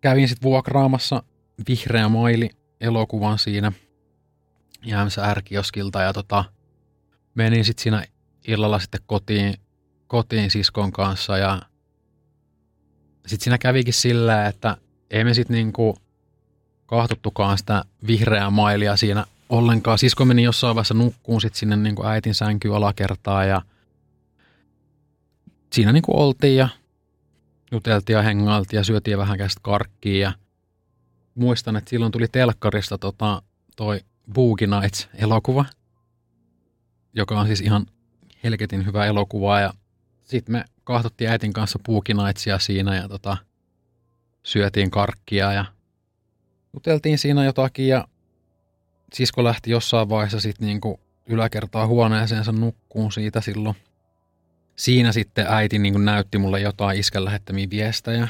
B: Kävin sitten vuokraamassa Vihreä maili elokuvan siinä jäämässä ärkioskilta ja tota, menin sitten siinä illalla sitten kotiin, kotiin siskon kanssa ja sitten siinä kävikin sillä, että ei me sitten niinku kahtuttukaan sitä vihreää mailia siinä ollenkaan. Sisko meni jossain vaiheessa nukkuun sitten sinne niinku äitin sänkyyn alakertaa ja siinä niinku oltiin ja juteltiin ja hengailtiin ja syötiin vähän kästä karkkiin ja muistan, että silloin tuli telkkarista tota, toi Boogie Nights-elokuva, joka on siis ihan helketin hyvä elokuva ja sitten me kahtottiin äitin kanssa puukinaitsia siinä ja tota, syötiin karkkia ja juteltiin siinä jotakin ja sisko lähti jossain vaiheessa sitten niinku yläkertaa huoneeseensa nukkuun siitä silloin. Siinä sitten äiti niinku näytti mulle jotain iskän lähettämiä viestejä.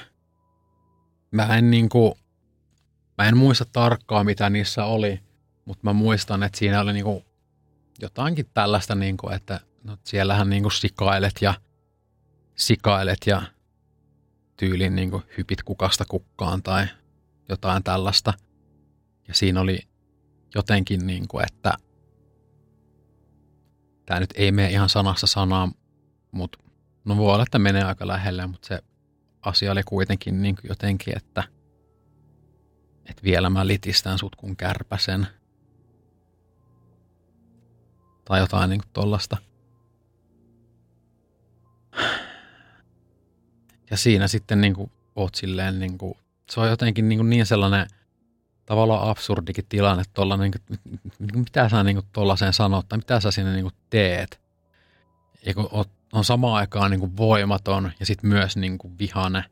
B: Mä en niinku, mä en muista tarkkaan mitä niissä oli, mutta mä muistan, että siinä oli niinku jotainkin tällaista, niinku, että no, siellähän niinku sikailet ja sikailet ja tyylin niinku hypit kukasta kukkaan tai jotain tällaista. Ja siinä oli jotenkin, niin kuin, että tämä nyt ei mene ihan sanassa sanaa, mutta no voi olla, että menee aika lähelle, mutta se asia oli kuitenkin niin kuin jotenkin, että, että vielä mä litistän sut kun kärpäsen. Tai jotain niin kuin tollasta. Ja siinä sitten niin kuin oot silleen, niin kuin, se on jotenkin niin, kuin niin sellainen tavallaan absurdikin tilanne, tuolla, niin kuin, mitä sä niin tuollaiseen sanot, tai mitä sä sinne niin kuin teet. Ja kun oot, on samaan aikaan niin kuin voimaton ja sitten myös niin kuin vihane.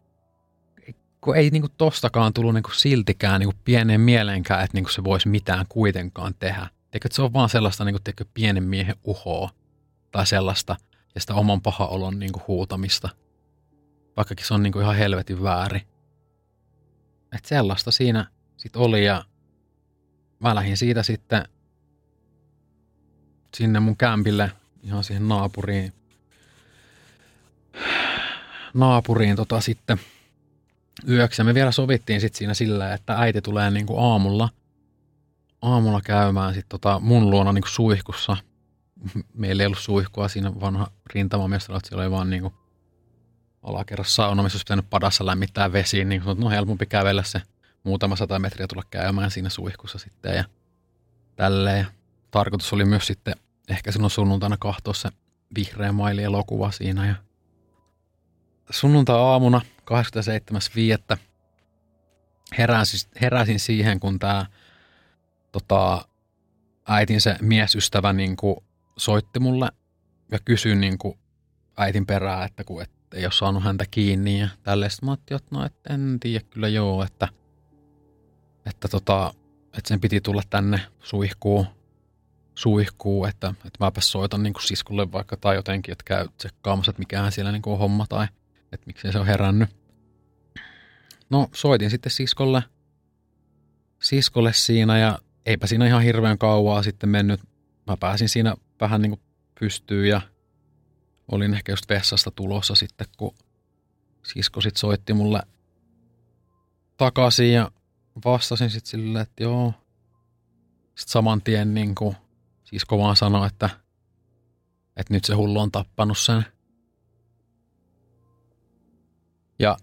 B: Kun ei niin kuin tostakaan tullut niin kuin siltikään niin kuin pieneen mieleenkään, että niin kuin se voisi mitään kuitenkaan tehdä. Eikö se on vaan sellaista niin kuin, teikö, pienen miehen uhoa tai sellaista ja sitä oman paha olon niin kuin huutamista. Vaikkakin se on niin kuin ihan helvetin väärin. Että sellaista siinä sitten oli ja mä lähdin siitä sitten sinne mun kämpille ihan siihen naapuriin. Naapuriin tota sitten yöksi. Ja me vielä sovittiin sitten siinä sillä, että äiti tulee niin kuin aamulla, aamulla käymään sitten tota mun luona niin kuin suihkussa. Meillä ei ollut suihkua siinä vanha rintamamestalla, että siellä oli vaan niin kuin alakerrassa sauna, missä olisi pitänyt padassa lämmittää vesiin, niin no helpompi kävellä se muutama sata metriä tulla käymään siinä suihkussa sitten ja tälleen. Tarkoitus oli myös sitten ehkä silloin sunnuntaina kahtoa se vihreä maili elokuva siinä ja sunnuntai-aamuna 27.5. Heräsin, heräsin siihen, kun tämä tota, äitin se miesystävä niin kuin, soitti mulle ja kysyi niin kuin, äitin perää, että kun et, ei ole saanut häntä kiinni ja. Sitten mä ajattelin, että no, et en tiedä kyllä joo, että – että, tota, että sen piti tulla tänne suihkuu, suihkuu että, että mäpä soitan niin kuin siskulle vaikka tai jotenkin, että käy tsekkaamassa, että mikähän siellä niin kuin on homma tai että miksei se on herännyt. No soitin sitten siskolle, siskolle siinä ja eipä siinä ihan hirveän kauaa sitten mennyt. Mä pääsin siinä vähän niin kuin pystyyn ja olin ehkä just vessasta tulossa sitten, kun sisko sitten soitti mulle takaisin ja vastasin sitten silleen, että joo. Sitten saman tien niin kuin, siis kovaan sanoi, että, että nyt se hullu on tappanut sen. Ja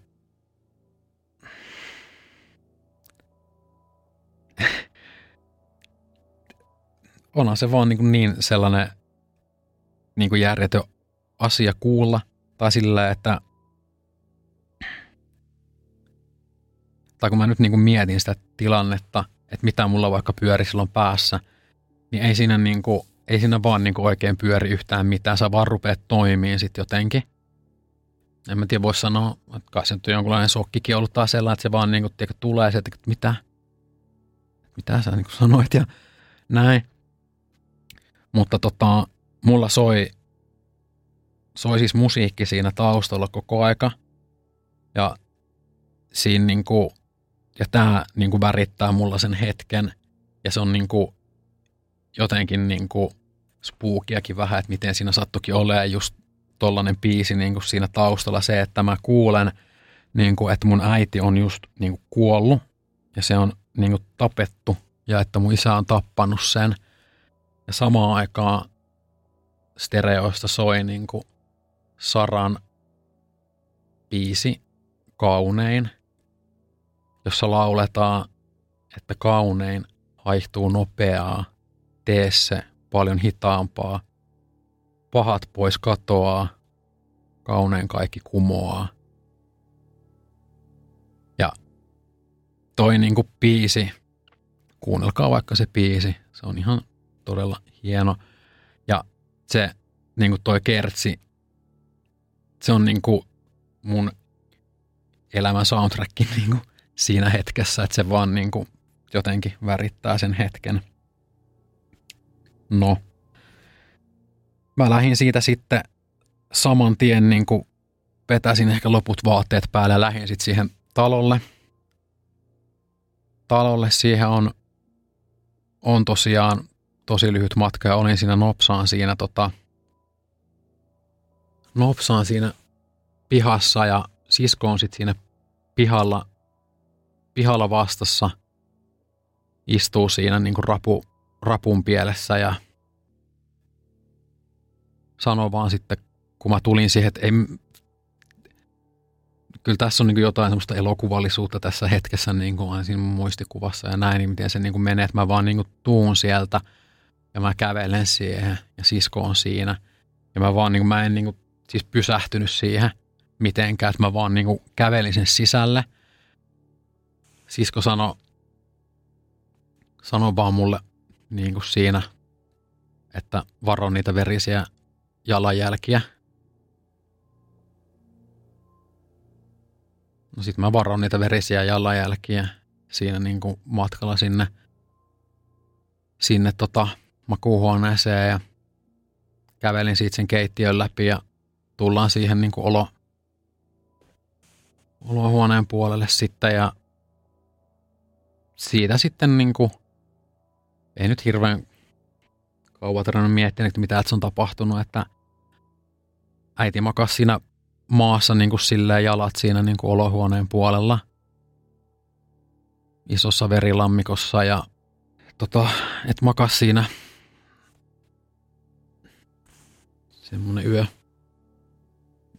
B: onhan se vaan niin, niin sellainen niin kuin järjetön asia kuulla. Tai sillä, että tai kun mä nyt niin kuin mietin sitä tilannetta, että mitä mulla vaikka pyöri silloin päässä, niin ei siinä, niin kuin, ei siinä vaan niin kuin oikein pyöri yhtään mitään. Sä vaan rupeat toimiin sitten jotenkin. En mä tiedä, voisi sanoa, että kai se nyt on jonkunlainen sokkikin ollut taas sellainen, että se vaan niin kuin, tiedä, tulee se, että mitä, mitä sä niin kuin sanoit ja näin. Mutta tota, mulla soi, soi siis musiikki siinä taustalla koko aika. Ja siinä niin kuin ja tämä niin kuin värittää mulla sen hetken. Ja se on niin kuin jotenkin niin kuin spookiakin vähän, että miten siinä sattukin olemaan just tollainen biisi niin kuin siinä taustalla. Se, että mä kuulen, niin kuin, että mun äiti on just niin kuin kuollut ja se on niin kuin tapettu ja että mun isä on tappanut sen. Ja samaan aikaan stereoista soi niin kuin Saran biisi Kaunein – jossa lauletaan, että kaunein haihtuu nopeaa, tee se paljon hitaampaa, pahat pois katoaa, kaunein kaikki kumoaa. Ja toi niinku biisi, kuunnelkaa vaikka se biisi, se on ihan todella hieno. Ja se niin kuin toi kertsi, se on niin kuin mun elämän soundtrack <laughs> niin kuin siinä hetkessä, että se vaan niin kuin jotenkin värittää sen hetken. No, mä lähdin siitä sitten saman tien niin kuin vetäsin ehkä loput vaatteet päälle ja lähdin sitten siihen talolle. Talolle siihen on, on tosiaan tosi lyhyt matka ja olin siinä nopsaan siinä tota, nopsaan siinä pihassa ja sisko on sitten siinä pihalla, pihalla vastassa. Istuu siinä niin kuin rapu, rapun pielessä ja sanoo vaan sitten, kun mä tulin siihen, että ei, kyllä tässä on niin jotain semmoista elokuvallisuutta tässä hetkessä niin kuin siinä muistikuvassa ja näin, niin miten se niin kuin menee, että mä vaan niin kuin tuun sieltä ja mä kävelen siihen ja sisko on siinä. Ja mä vaan niin kuin, mä en niin kuin, siis pysähtynyt siihen mitenkään, että mä vaan niin kuin kävelin sen sisälle. Sisko sanoi sano vaan mulle niin kuin siinä, että varo niitä verisiä jalanjälkiä. No sit mä varon niitä verisiä jalanjälkiä siinä niin kuin matkalla sinne, sinne tota makuuhuoneeseen ja kävelin siitä sen keittiön läpi ja tullaan siihen niin kuin olo, olohuoneen puolelle sitten ja siitä sitten niin kuin, ei nyt hirveän kauan tarvinnut miettiä, että mitä on tapahtunut, että äiti makasi siinä maassa niin kuin silleen jalat siinä niin kuin olohuoneen puolella isossa verilammikossa ja tota, et makas siinä semmonen yö,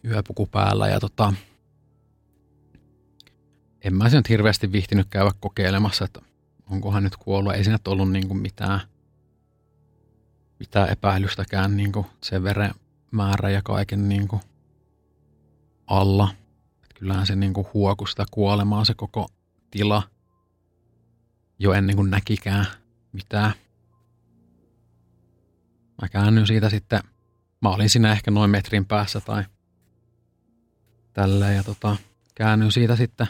B: yöpuku päällä ja tota, en mä sen nyt hirveästi vihtinyt käydä kokeilemassa, että onkohan nyt kuollut. Ei siinä ollut niin kuin mitään, mitään epäilystäkään niin kuin sen veren määrä ja kaiken niin kuin alla. Että kyllähän se niin kuin huoku sitä kuolemaa se koko tila jo ennen kuin näkikään mitään. Mä käännyin siitä sitten, mä olin siinä ehkä noin metrin päässä tai tälleen ja tota, käännyin siitä sitten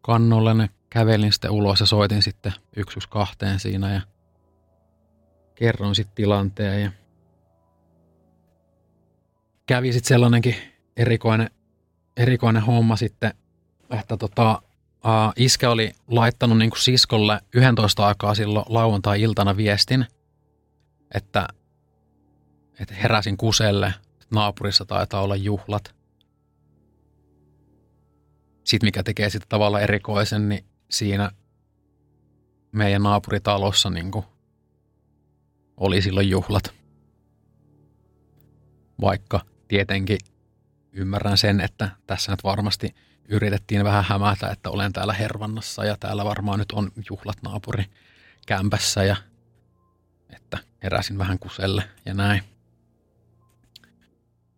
B: kannolle, ne kävelin sitten ulos ja soitin sitten yksi kahteen siinä ja kerroin sitten tilanteen ja kävi sitten sellainenkin erikoinen, erikoinen homma sitten, että tota, uh, iskä oli laittanut niin kuin siskolle 11 aikaa silloin lauantai-iltana viestin, että, että heräsin kuselle, naapurissa taitaa olla juhlat. Sitten mikä tekee sitä tavalla erikoisen, niin siinä meidän naapuritalossa niin kuin oli silloin juhlat. Vaikka tietenkin ymmärrän sen, että tässä nyt varmasti yritettiin vähän hämätä, että olen täällä Hervannassa ja täällä varmaan nyt on juhlat naapuri kämpässä ja että heräsin vähän kuselle ja näin.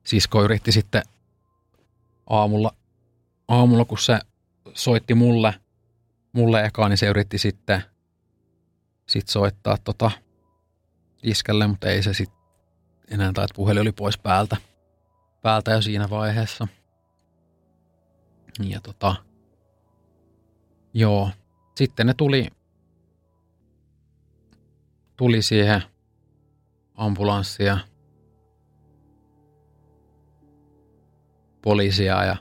B: Sisko yritti sitten aamulla, aamulla kun se soitti mulle, mulle ekaan, niin se yritti sitten sit soittaa tota iskälle, mutta ei se sitten enää, tai puhelin oli pois päältä päältä jo siinä vaiheessa. Ja tota, joo, sitten ne tuli, tuli siihen ambulanssia, poliisia ja,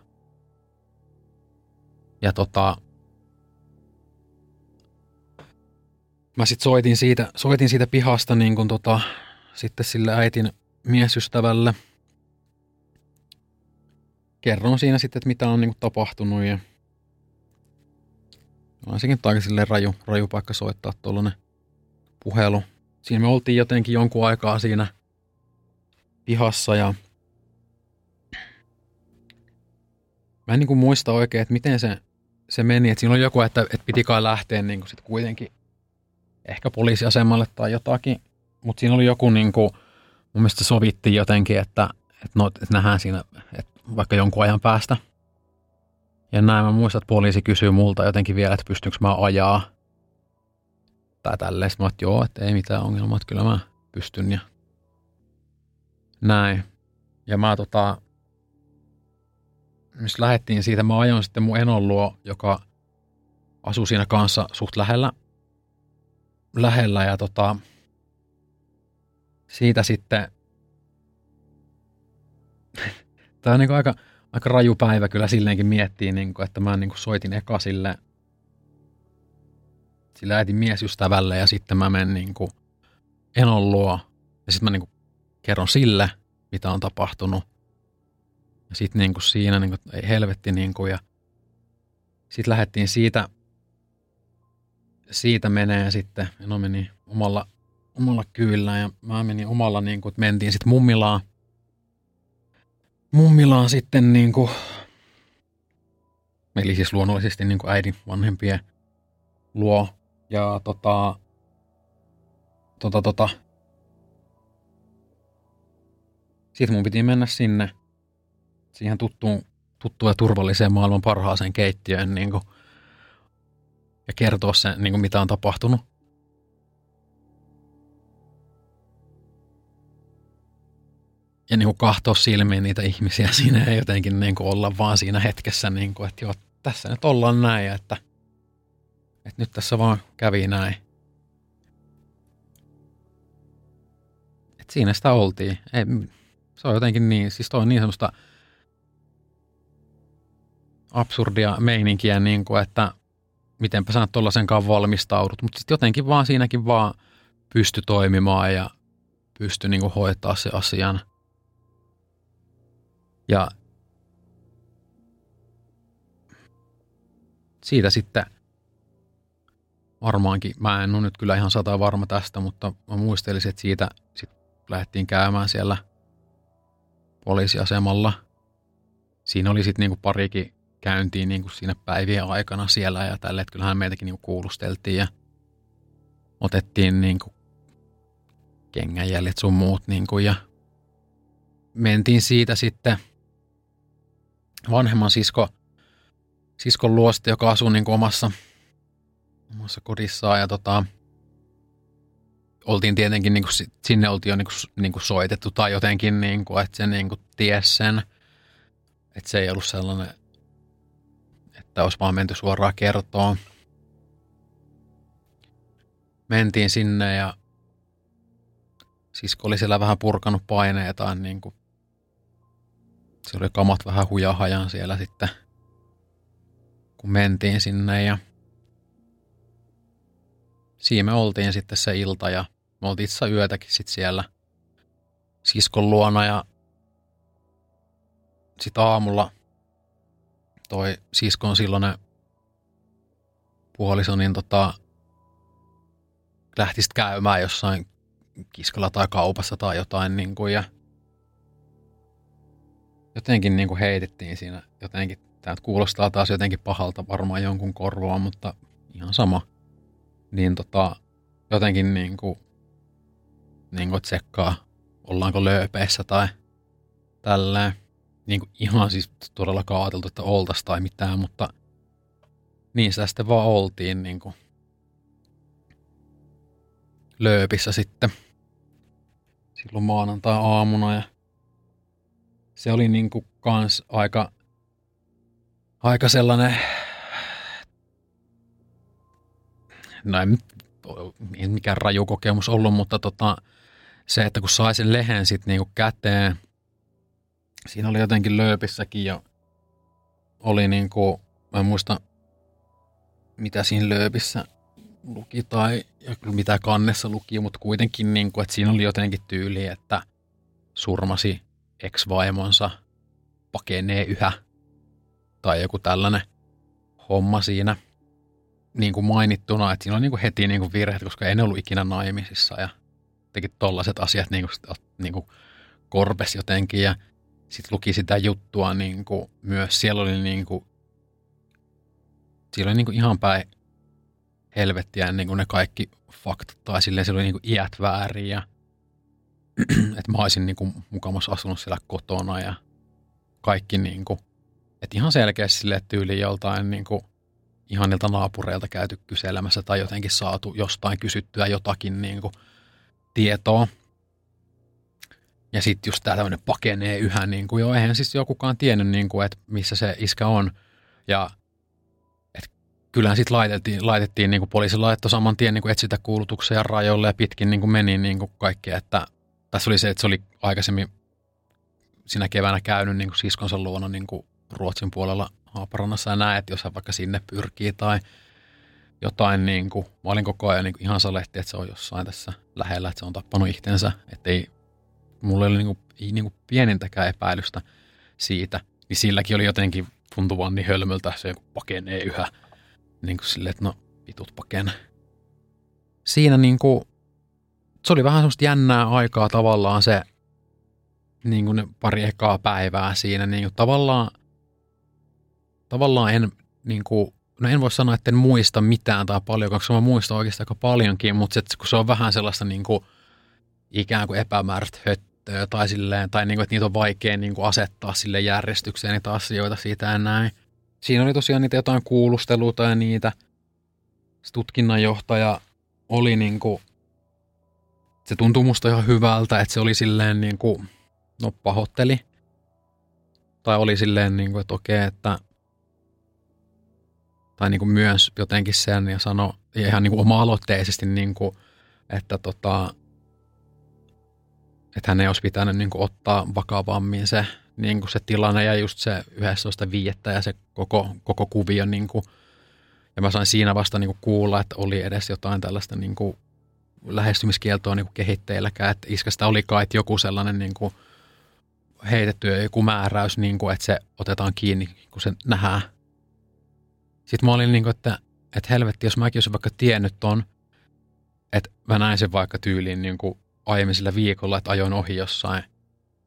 B: ja tota, mä sitten soitin siitä, soitin siitä pihasta niin kun tota, sitten sille äitin miesystävälle – kerron siinä sitten, että mitä on niin tapahtunut ja on sekin aika silleen raju, raju paikka soittaa tuollainen puhelu. Siinä me oltiin jotenkin jonkun aikaa siinä pihassa ja mä en niin kuin muista oikein, että miten se, se meni. Että siinä oli joku, että, että piti kai lähteä niin kuin sit kuitenkin ehkä poliisiasemalle tai jotakin. Mutta siinä oli joku, niin kuin, mun mielestä sovittiin jotenkin, että, että, no, että nähdään siinä, että vaikka jonkun ajan päästä. Ja näin mä muistan, että poliisi kysyy multa jotenkin vielä, että pystynkö mä ajaa. Tai tälleen. Sitten mä että joo, että ei mitään ongelmaa, että kyllä mä pystyn. Ja Näin. Ja mä tota, missä lähdettiin siitä, mä ajoin sitten mun enon luo, joka asui siinä kanssa suht lähellä. Lähellä ja tota, siitä sitten, <laughs> tämä on niin aika, aika raju päivä kyllä silleenkin miettii, niin kuin, että mä niin kuin soitin eka sille, sille äitin miesystävälle ja sitten mä menen niin enon luo ja sitten mä niin kuin kerron sille, mitä on tapahtunut. Ja sitten niin kuin siinä niin kuin, ei helvetti niin kuin, ja sitten lähdettiin siitä, siitä menee sitten, no meni omalla, omalla kyydellä ja mä menin omalla, niin kuin, että mentiin sitten mummilaan. Mummilaan sitten niin kuin, eli siis luonnollisesti niin kuin äidin vanhempien luo. Ja tota, tota, tota, sitten mun piti mennä sinne, siihen tuttuun, tuttuun ja turvalliseen maailman parhaaseen keittiöön niin kuin, ja kertoa sen, niin kuin mitä on tapahtunut. Ja niin kuin kahtoa silmiin niitä ihmisiä <laughs> siinä ja jotenkin niin kuin olla vaan siinä hetkessä, niin kuin, että joo, tässä nyt ollaan näin että, että nyt tässä vaan kävi näin. Et siinä sitä oltiin. Ei, se on jotenkin niin, siis toi on niin semmoista absurdia meininkiä, niin kuin, että mitenpä sä nyt tollasenkaan valmistaudut, mutta sitten jotenkin vaan siinäkin vaan pysty toimimaan ja pysty niin kuin hoitaa se asian. Ja siitä sitten varmaankin, mä en ole nyt kyllä ihan sata varma tästä, mutta mä muistelisin, että siitä sitten lähdettiin käymään siellä – poliisiasemalla. Siinä oli sitten niinku parikin käyntiin niinku siinä päivien aikana siellä ja tälle, että kyllähän meitäkin niinku kuulusteltiin ja otettiin niinku kengänjäljet sun muut niinku ja mentiin siitä sitten vanhemman sisko, siskon luosta, joka asuu niinku omassa, omassa kodissaan ja tota, oltiin tietenkin, niin kuin, sinne oltiin jo niin kuin, niin kuin soitettu tai jotenkin, niin kuin, että se niin kuin ties sen. Että se ei ollut sellainen, että olisi vaan menty suoraan kertoon. Mentiin sinne ja sisko oli siellä vähän purkanut paineetaan, niin kuin, se oli kamat vähän hujahajan siellä sitten, kun mentiin sinne ja siinä me oltiin sitten se ilta ja me oltiin itse yötäkin sitten siellä siskon luona ja sitten aamulla toi siskon silloinen puoliso niin tota, lähti sitten käymään jossain kiskalla tai kaupassa tai jotain niin kuin, ja jotenkin niin kuin heitettiin siinä jotenkin, tämä kuulostaa taas jotenkin pahalta varmaan jonkun korvoa, mutta ihan sama. Niin tota, jotenkin niin kuin niin kuin tsekkaa, ollaanko lööpeissä tai tälleen. Niin kuin ihan siis todella kaateltu, että oltas tai mitään, mutta niin sitä sitten vaan oltiin niin kuin lööpissä sitten silloin maanantai-aamuna ja se oli niin kuin kans aika, aika sellainen, no ei mikään raju kokemus ollut, mutta tota, se, että kun sai sen lehen sitten niinku käteen, siinä oli jotenkin lööpissäkin ja oli niinku, mä en muista mitä siinä lööpissä luki tai mitä kannessa luki, mutta kuitenkin niinku, että siinä oli jotenkin tyyli, että surmasi ex-vaimonsa, pakenee yhä tai joku tällainen homma siinä niin kuin mainittuna, että siinä on niin kuin heti niin kuin virheet, koska ei ne ollut ikinä naimisissa ja teki tollaiset asiat niin kuin, niin kuin korpes jotenkin ja sitten luki sitä juttua niin kuin myös. Siellä oli niin kuin, siellä oli niin kuin ihan päin helvettiä niin kuin ne kaikki faktat tai silleen siellä oli niin kuin iät väärin ja <clears throat> että mä olisin niin kuin mukamassa asunut siellä kotona ja kaikki niin kuin, että ihan selkeästi sille tyyli joltain niin kuin ihanilta naapureilta käyty kyselemässä tai jotenkin saatu jostain kysyttyä jotakin niin kuin tietoa. Ja sitten just tämä tämmöinen pakenee yhä, niin kuin, joo, eihän siis jokukaan tiennyt, niin kuin, että missä se iskä on. Ja et kyllähän sitten laitettiin, laitettiin niin kuin poliisi laittoi saman tien niin etsitä kuulutuksia rajoille ja pitkin niin kuin meni niin kuin kaikki, että tässä oli se, että se oli aikaisemmin sinä keväänä käynyt niin kuin siskonsa luona niin kuin Ruotsin puolella Haaparannassa ja näet, jos hän vaikka sinne pyrkii tai jotain, niin kuin, mä olin koko ajan niin kuin ihan salehti, että se on jossain tässä lähellä, että se on tappanut itsensä, että ei, mulla ei ole niin kuin, ei niin kuin pienintäkään epäilystä siitä, niin silläkin oli jotenkin tuntuvan niin hölmöltä, se pakenee yhä, niin kuin silleen, että no vitut pakene. Siinä niin kuin, se oli vähän semmoista jännää aikaa tavallaan se, niin kuin ne pari ekaa päivää siinä, niin kuin tavallaan, tavallaan en, niin kuin, no en voi sanoa, että en muista mitään tai paljon, koska mä muistan oikeastaan aika paljonkin, mutta se, kun se on vähän sellaista niin kuin, ikään kuin epämääräistä höttöä tai, silleen, tai niin kuin, että niitä on vaikea niin kuin asettaa sille järjestykseen niitä asioita siitä ja näin. Siinä oli tosiaan niitä jotain kuulusteluita ja niitä. Se tutkinnanjohtaja oli niin kuin, se tuntui musta ihan hyvältä, että se oli silleen niin kuin, no pahoitteli. Tai oli silleen, niin kuin, että okei, että tai niin kuin myös jotenkin sen ja sanoi ja ihan niin kuin oma-aloitteisesti, niin kuin, että, tota, että hän ei olisi pitänyt niin kuin ottaa vakavammin se, niin kuin se tilanne ja just se 11.5. ja se koko, koko kuvio. Niin kuin, ja mä sain siinä vasta niin kuin kuulla, että oli edes jotain tällaista niin kuin lähestymiskieltoa niin kuin kehitteilläkään, että iskästä oli kai joku sellainen niin kuin heitetty joku määräys, niin kuin, että se otetaan kiinni, kun se nähdään. Sitten mä olin niin kuin, että, että helvetti, jos mäkin olisin vaikka tiennyt ton, että mä näin sen vaikka tyyliin niin kuin aiemmin sillä viikolla, että ajoin ohi jossain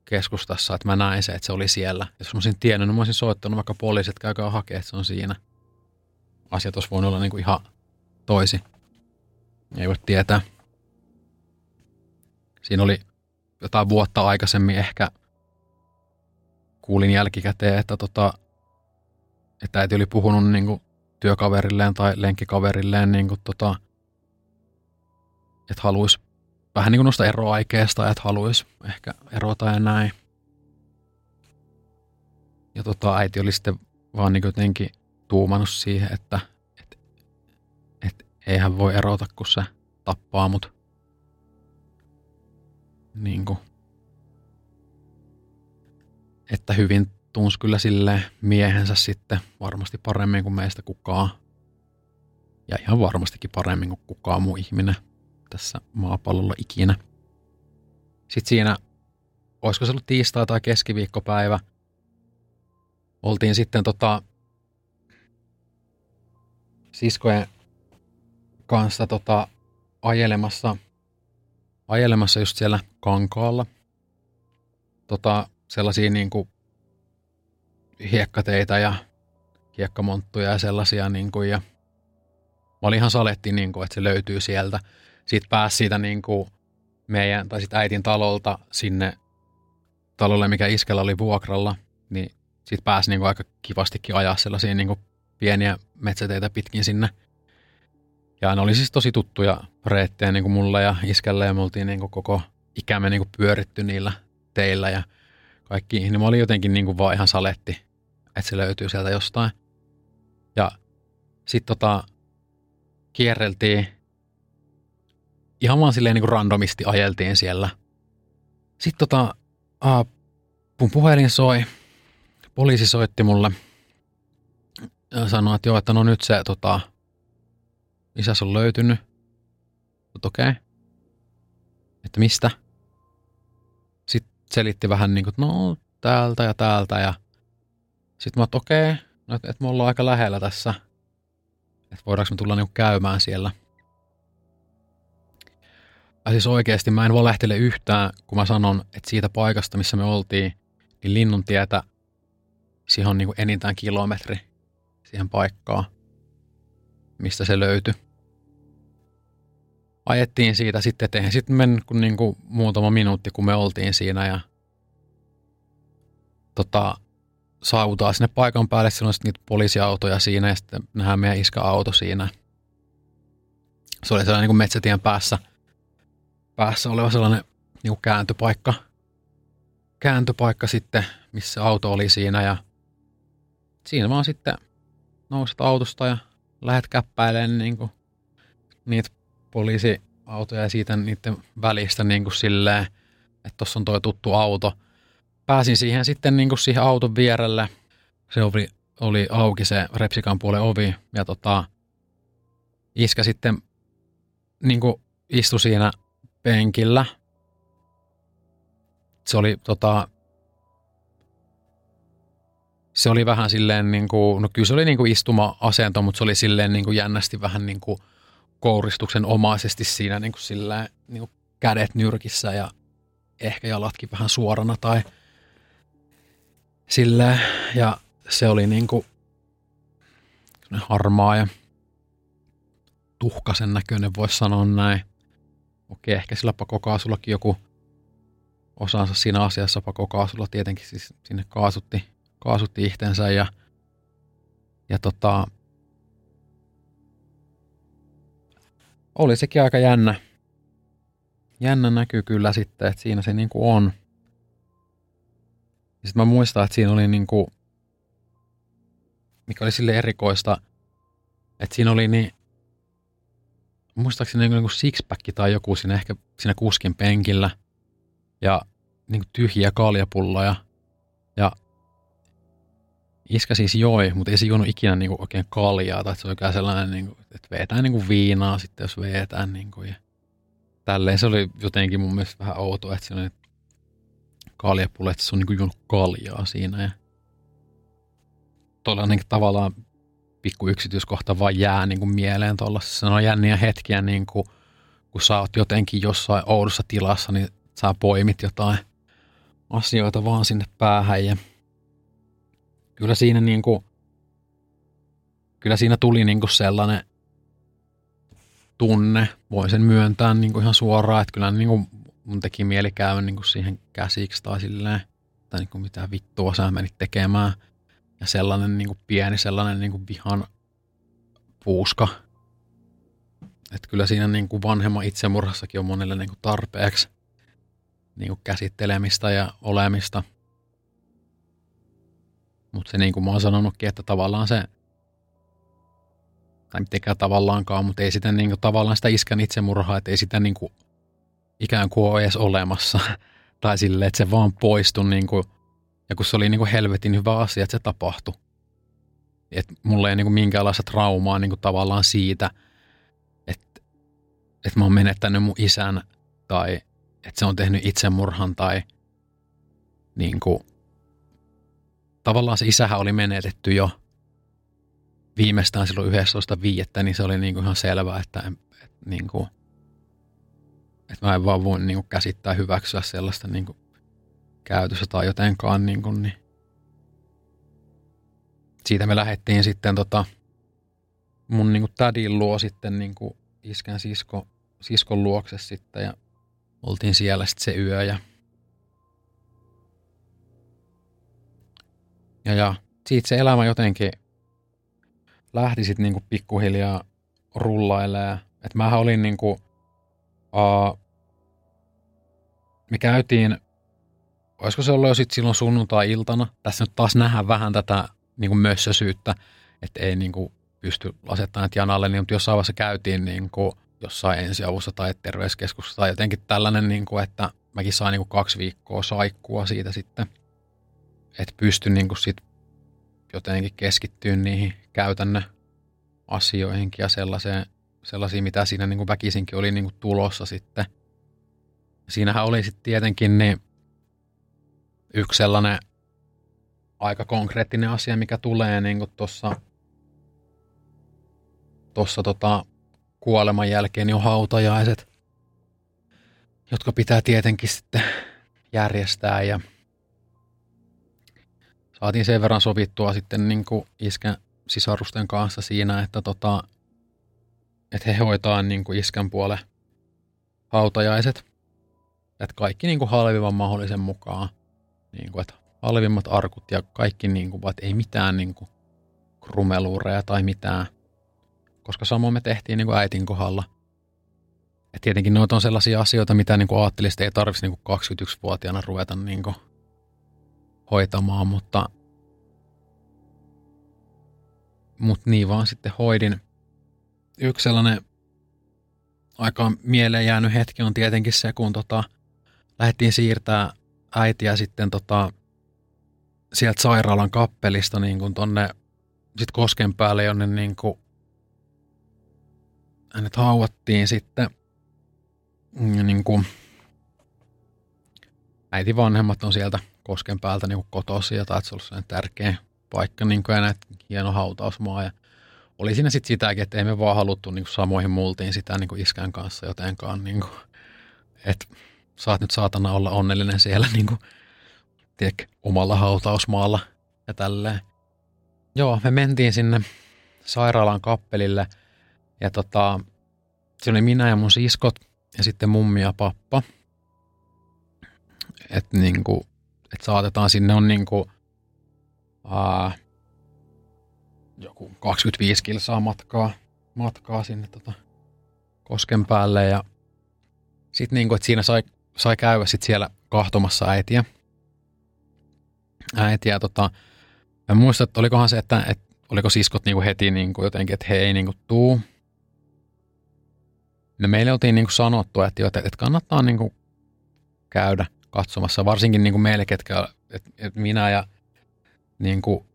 B: keskustassa, että mä näin se, että se oli siellä. Jos mä olisin tiennyt, niin mä olisin soittanut vaikka poliisit, että käykää hakea, että se on siinä. Asiat olisi voinut olla niin kuin ihan toisi. Ei voi tietää. Siinä oli jotain vuotta aikaisemmin ehkä kuulin jälkikäteen, että, tota, että äiti oli puhunut niin kuin työkaverilleen tai lenkkikaverilleen, niin kuin, tota, että haluaisi vähän niin kuin noista eroaikeesta, että haluaisi ehkä erota ja näin. Ja tota, äiti oli sitten vaan niin jotenkin tuumannut siihen, että et, et, eihän voi erota, kun se tappaa mut. Niin kuin. Että hyvin tunsi kyllä sille miehensä sitten varmasti paremmin kuin meistä kukaan. Ja ihan varmastikin paremmin kuin kukaan muu ihminen tässä maapallolla ikinä. Sitten siinä, olisiko se ollut tiistai tai keskiviikkopäivä, oltiin sitten tota, siskojen kanssa tota, ajelemassa, ajelemassa just siellä kankaalla. Tota, sellaisia niin kuin hiekkateitä ja hiekkamonttuja ja sellaisia. Niin kuin, ja mä olin ihan saletti, niin kuin, että se löytyy sieltä. Sitten pääsi siitä niin kuin meidän, tai sitten äitin talolta sinne talolle, mikä iskellä oli vuokralla, niin sitten pääsi niin kuin aika kivastikin ajaa sellaisia niin kuin pieniä metsäteitä pitkin sinne. Ja ne oli siis tosi tuttuja reittejä niin kuin mulle ja iskelle ja me oltiin niin kuin koko ikämme niin kuin pyöritty niillä teillä ja kaikki. Niin mä olin jotenkin niin kuin vaan ihan saletti, että se löytyy sieltä jostain. Ja sitten tota, kierreltiin ihan vaan silleen niin kuin randomisti ajeltiin siellä. Sitten tota, uh, mun puhelin soi, poliisi soitti mulle ja sanoi, että joo, että no nyt se tota, isäs on löytynyt. Mutta okei. Okay. Että mistä? Sitten selitti vähän niin kuin, no täältä ja täältä ja sitten mä että okei, okay, no, että, että me ollaan aika lähellä tässä. Että voidaanko me tulla niin käymään siellä – ja siis oikeasti mä en valehtele yhtään, kun mä sanon, että siitä paikasta, missä me oltiin, niin linnun tietä, siihen on niin kuin enintään kilometri siihen paikkaan, mistä se löytyi. Ajettiin siitä sitten eteen. Sitten meni kun niin kuin muutama minuutti, kun me oltiin siinä ja tota, saavutaan sinne paikan päälle. Siellä on sitten niitä poliisiautoja siinä ja sitten nähdään meidän iskä auto siinä. Se oli sellainen niin kuin metsätien päässä – päässä oleva sellainen niin kääntöpaikka. kääntöpaikka sitten, missä auto oli siinä ja siinä vaan sitten nouset autosta ja lähdet käppäilemään niin kuin niitä poliisiautoja ja siitä niiden välistä niin kuin silleen, että tuossa on tuo tuttu auto. Pääsin siihen sitten niin kuin siihen auton vierelle. Se oli, oli auki se Repsikan puolen ovi ja tota, iskä sitten niin kuin istui siinä penkillä. Se oli tota, se oli vähän silleen, niin kuin, no kyllä se oli niin kuin istuma-asento, mutta se oli silleen niin kuin jännästi vähän niin kuin kouristuksen omaisesti siinä niin kuin silleen, niin kuin kädet nyrkissä ja ehkä jalatkin vähän suorana tai silleen. Ja se oli niin kuin harmaa ja tuhkasen näköinen, voisi sanoa näin. Okei, ehkä sillä pakokaasullakin joku osansa siinä asiassa pakokaasulla tietenkin siis sinne kaasutti kaasutti itsensä ja, ja tota, oli sekin aika jännä. Jännä näkyy kyllä sitten, että siinä se niinku on. Sitten mä muistan, että siinä oli niinku, mikä oli sille erikoista, että siinä oli niin, muistaakseni niinku, niinku sixpack tai joku siinä ehkä siinä kuskin penkillä ja niinku tyhjiä kaljapulloja. Ja Iskä siis joi, mutta ei se juonut ikinä niinku oikein kaljaa, tai se oli sellainen, niinku, että vetää niinku viinaa sitten, jos vetää. Niinku, ja tälleen se oli jotenkin mun mielestä vähän outoa, että siinä oli kaljapulle, että se on niinku juonut kaljaa siinä. Ja tuollainen tavallaan pikku yksityiskohta vaan jää niinku mieleen tuollaisessa. on jänniä hetkiä, niinku, kun sä oot jotenkin jossain oudossa tilassa, niin sä poimit jotain asioita vaan sinne päähän ja kyllä siinä, niin kuin, kyllä siinä tuli niin kuin sellainen tunne, voin sen myöntää niin kuin ihan suoraan, että kyllä niin kuin mun teki mieli käydä niin kuin siihen käsiksi tai silleen, tai niin kuin mitä vittua sä menit tekemään. Ja sellainen niin kuin pieni sellainen niin kuin vihan puuska. Että kyllä siinä niin kuin vanhemman itsemurhassakin on monelle niin kuin tarpeeksi niin kuin käsittelemistä ja olemista – mutta se niin kuin mä oon sanonutkin, että tavallaan se, tai mitenkään tavallaankaan, mutta ei sitä niin kuin, tavallaan sitä iskän itsemurhaa, että ei sitä niin kuin, ikään kuin ole edes olemassa. <laughs> tai silleen, että se vaan poistui niin kuin, ja kun se oli niin kuin helvetin hyvä asia, että se tapahtui. Että mulla ei niin kuin minkäänlaista traumaa niin kuin tavallaan siitä, että, että mä oon menettänyt mun isän tai että se on tehnyt itsemurhan tai niin kuin, tavallaan se isähän oli menetetty jo viimeistään silloin 11.5. niin se oli niin kuin ihan selvää, että, että, niin kuin, että mä en vaan voi niin kuin käsittää hyväksyä sellaista niin kuin käytössä tai jotenkaan. Niin kuin, niin. Siitä me lähdettiin sitten tota, mun niin kuin tädin luo sitten niin kuin iskän sisko, siskon luokse sitten ja oltiin siellä sitten se yö ja Ja, ja siitä se elämä jotenkin lähti sitten niinku pikkuhiljaa rullailemaan. Että mähän olin niinku, uh, me käytiin, olisiko se ollut jo sitten silloin sunnuntai-iltana. Tässä nyt taas nähdään vähän tätä niinku mössösyyttä, että ei niinku pysty asettamaan janalle, niin, mutta jossain vaiheessa käytiin niinku jossain ensiavussa tai terveyskeskuksessa tai jotenkin tällainen, niinku, että mäkin sain niinku kaksi viikkoa saikkua siitä sitten – et pysty niin kuin sit jotenkin keskittyä niihin käytännön asioihinkin ja sellaiseen, sellaisiin, mitä siinä niin kuin väkisinkin oli niin kuin tulossa sitten. Siinähän oli sitten tietenkin niin yksi sellainen aika konkreettinen asia, mikä tulee niin tuossa tossa tota kuoleman jälkeen, on hautajaiset, jotka pitää tietenkin sitten järjestää ja saatiin sen verran sovittua sitten niin kuin iskän sisarusten kanssa siinä, että, tota, että he hoitaa niin kuin iskän puolen hautajaiset. Että kaikki niin kuin mahdollisen mukaan. Niin kuin, että halvimmat arkut ja kaikki, niin kuin, että ei mitään niin kuin krumeluureja tai mitään. Koska samoin me tehtiin niin kuin äitin kohdalla. Ja tietenkin noita on sellaisia asioita, mitä niin kuin ajattelin, että ei tarvitsisi niin kuin 21-vuotiaana ruveta niin kuin hoitamaan, mutta mut niin vaan sitten hoidin. Yksi sellainen aika mieleen jäänyt hetki on tietenkin se, kun tota, lähdettiin siirtää äitiä sitten tota, sieltä sairaalan kappelista niin kuin tonne sit kosken päälle, jonne niin kuin hänet hauattiin sitten. Niin kuin äiti vanhemmat on sieltä kosken päältä niin kotoisin ja tämä on ollut tärkeä paikka niin kuin, ja näet, hieno hautausmaa. Ja oli siinä sitten sitäkin, että ei me vaan haluttu niin kuin samoihin multiin sitä niin kuin iskän kanssa jotenkaan, niin kuin, että saat nyt saatana olla onnellinen siellä niin kuin, tiedätkö, omalla hautausmaalla ja tälleen. Joo, me mentiin sinne sairaalan kappelille ja tota, se oli minä ja mun siskot ja sitten mummi ja pappa. Että niinku, et saatetaan sinne on niinku, aa, joku 25 kilsaa matkaa, matkaa sinne tota kosken päälle ja sitten niinku, siinä sai, sai käydä sit siellä kahtomassa äitiä. Äitiä tota, mä muistan, että olikohan se, että, että oliko siskot niinku heti niinku jotenkin, että he ei niinku tuu. No meille oltiin niinku sanottu, että, että, että kannattaa niinku käydä katsomassa, varsinkin niinku meille, ketkä, että, että minä ja niinku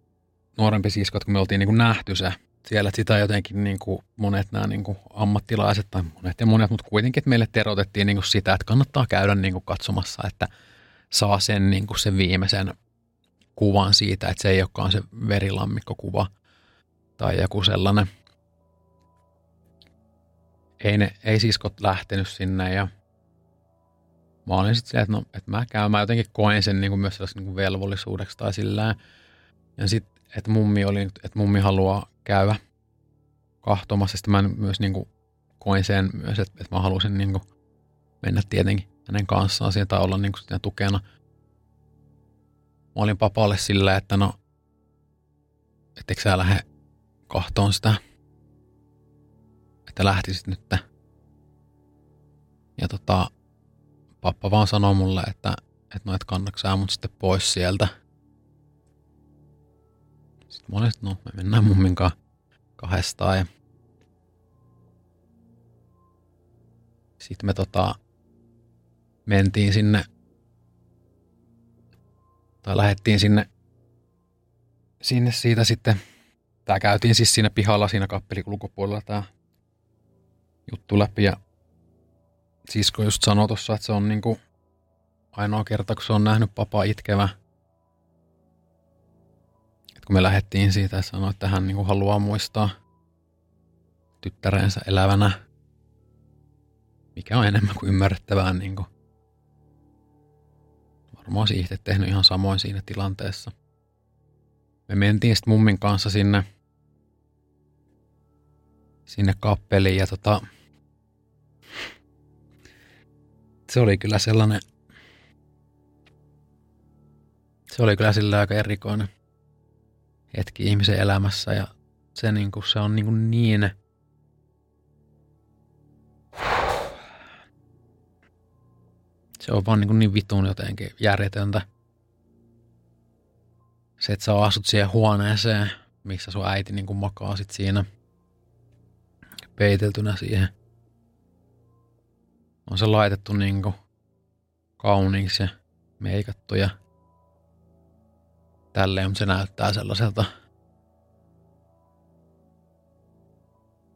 B: nuorempi siskot, kun me oltiin niinku nähty se siellä, sitä jotenkin niinku monet nämä niinku ammattilaiset tai monet ja monet, mutta kuitenkin, meille terotettiin niinku sitä, että kannattaa käydä niinku katsomassa, että saa sen, niinku sen viimeisen kuvan siitä, että se ei olekaan se verilammikkokuva tai joku sellainen. Ei, ne, ei siskot lähtenyt sinne ja mä olin sitten että, no, että mä käyn, mä jotenkin koen sen niin kuin myös niin kuin velvollisuudeksi tai sillä Ja sitten, että mummi, oli, että mummi haluaa käydä kahtomassa, sitten mä myös niin kuin koin sen myös, että, että mä halusin niin kuin mennä tietenkin hänen kanssaan tai olla niin kuin tukena. Mä olin papalle sillä, että no, etteikö sä lähde kahtoon sitä, että lähtisit nyt. Ja tota, pappa vaan sanoi mulle, että, että no et kannaksää mut sitten pois sieltä. Sitten mä olin, että no me mennään mumminkaan kahdestaan ja sitten me tota, mentiin sinne tai lähdettiin sinne, sinne siitä sitten, tää käytiin siis siinä pihalla siinä kappelikulkupuolella tää juttu läpi ja sisko just sanoi tuossa, että se on niinku ainoa kerta, kun se on nähnyt papa itkevä. Kun me lähdettiin siitä, että sanoi, että hän niinku haluaa muistaa tyttärensä elävänä, mikä on enemmän kuin ymmärrettävää. Niinku. Varmaan olisi itse tehnyt ihan samoin siinä tilanteessa. Me mentiin sitten mummin kanssa sinne, sinne kappeliin ja tota, se oli kyllä sellainen, se oli kyllä sillä aika erikoinen hetki ihmisen elämässä ja se, niin kuin, se on niin, kuin niin se on vaan niin, kuin niin vitun jotenkin järjetöntä. Se, että sä asut siihen huoneeseen, missä sun äiti niin kuin makaa sit siinä peiteltynä siihen – on se laitettu niinku kauniiksi ja meikattu ja tälleen, se näyttää sellaiselta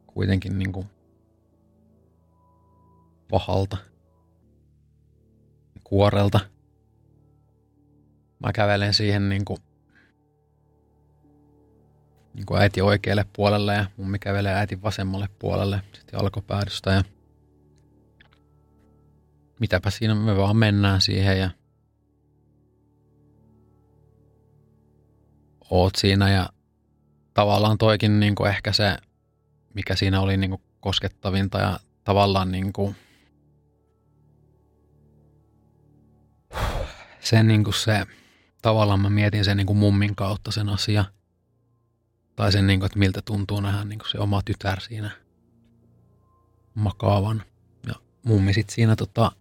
B: kuitenkin niinku pahalta kuorelta. Mä kävelen siihen niinku, niinku äiti oikealle puolelle ja mummi kävelee äitin vasemmalle puolelle sitten jalkopäädystä ja mitäpä siinä me vaan mennään siihen ja oot siinä ja tavallaan toikin niin kuin ehkä se, mikä siinä oli niin kuin koskettavinta ja tavallaan niin kuin se, niin kuin se, tavallaan mä mietin sen niin kuin mummin kautta sen asia. Tai sen, niin kuin, että miltä tuntuu nähdä niin kuin se oma tytär siinä makaavan. Ja mummi sitten siinä tota,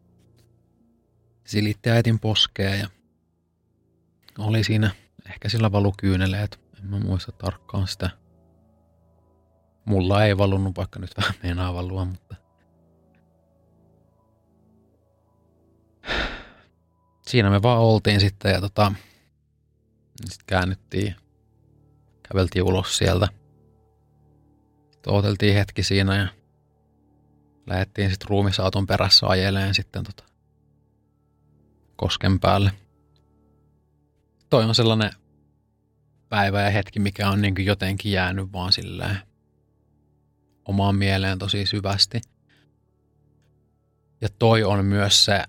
B: silitti äitin poskea ja oli siinä, ehkä sillä valu kyyneleet, en mä muista tarkkaan sitä. Mulla ei valunut, vaikka nyt vähän meinaa valua, mutta siinä me vaan oltiin sitten ja tota, sitten käännyttiin, käveltiin ulos sieltä. Sitten hetki siinä ja lähdettiin sitten ruumisauton perässä ajeleen sitten tota kosken päälle. Toi on sellainen päivä ja hetki, mikä on niin jotenkin jäänyt vaan silleen omaan mieleen tosi syvästi. Ja toi on myös se,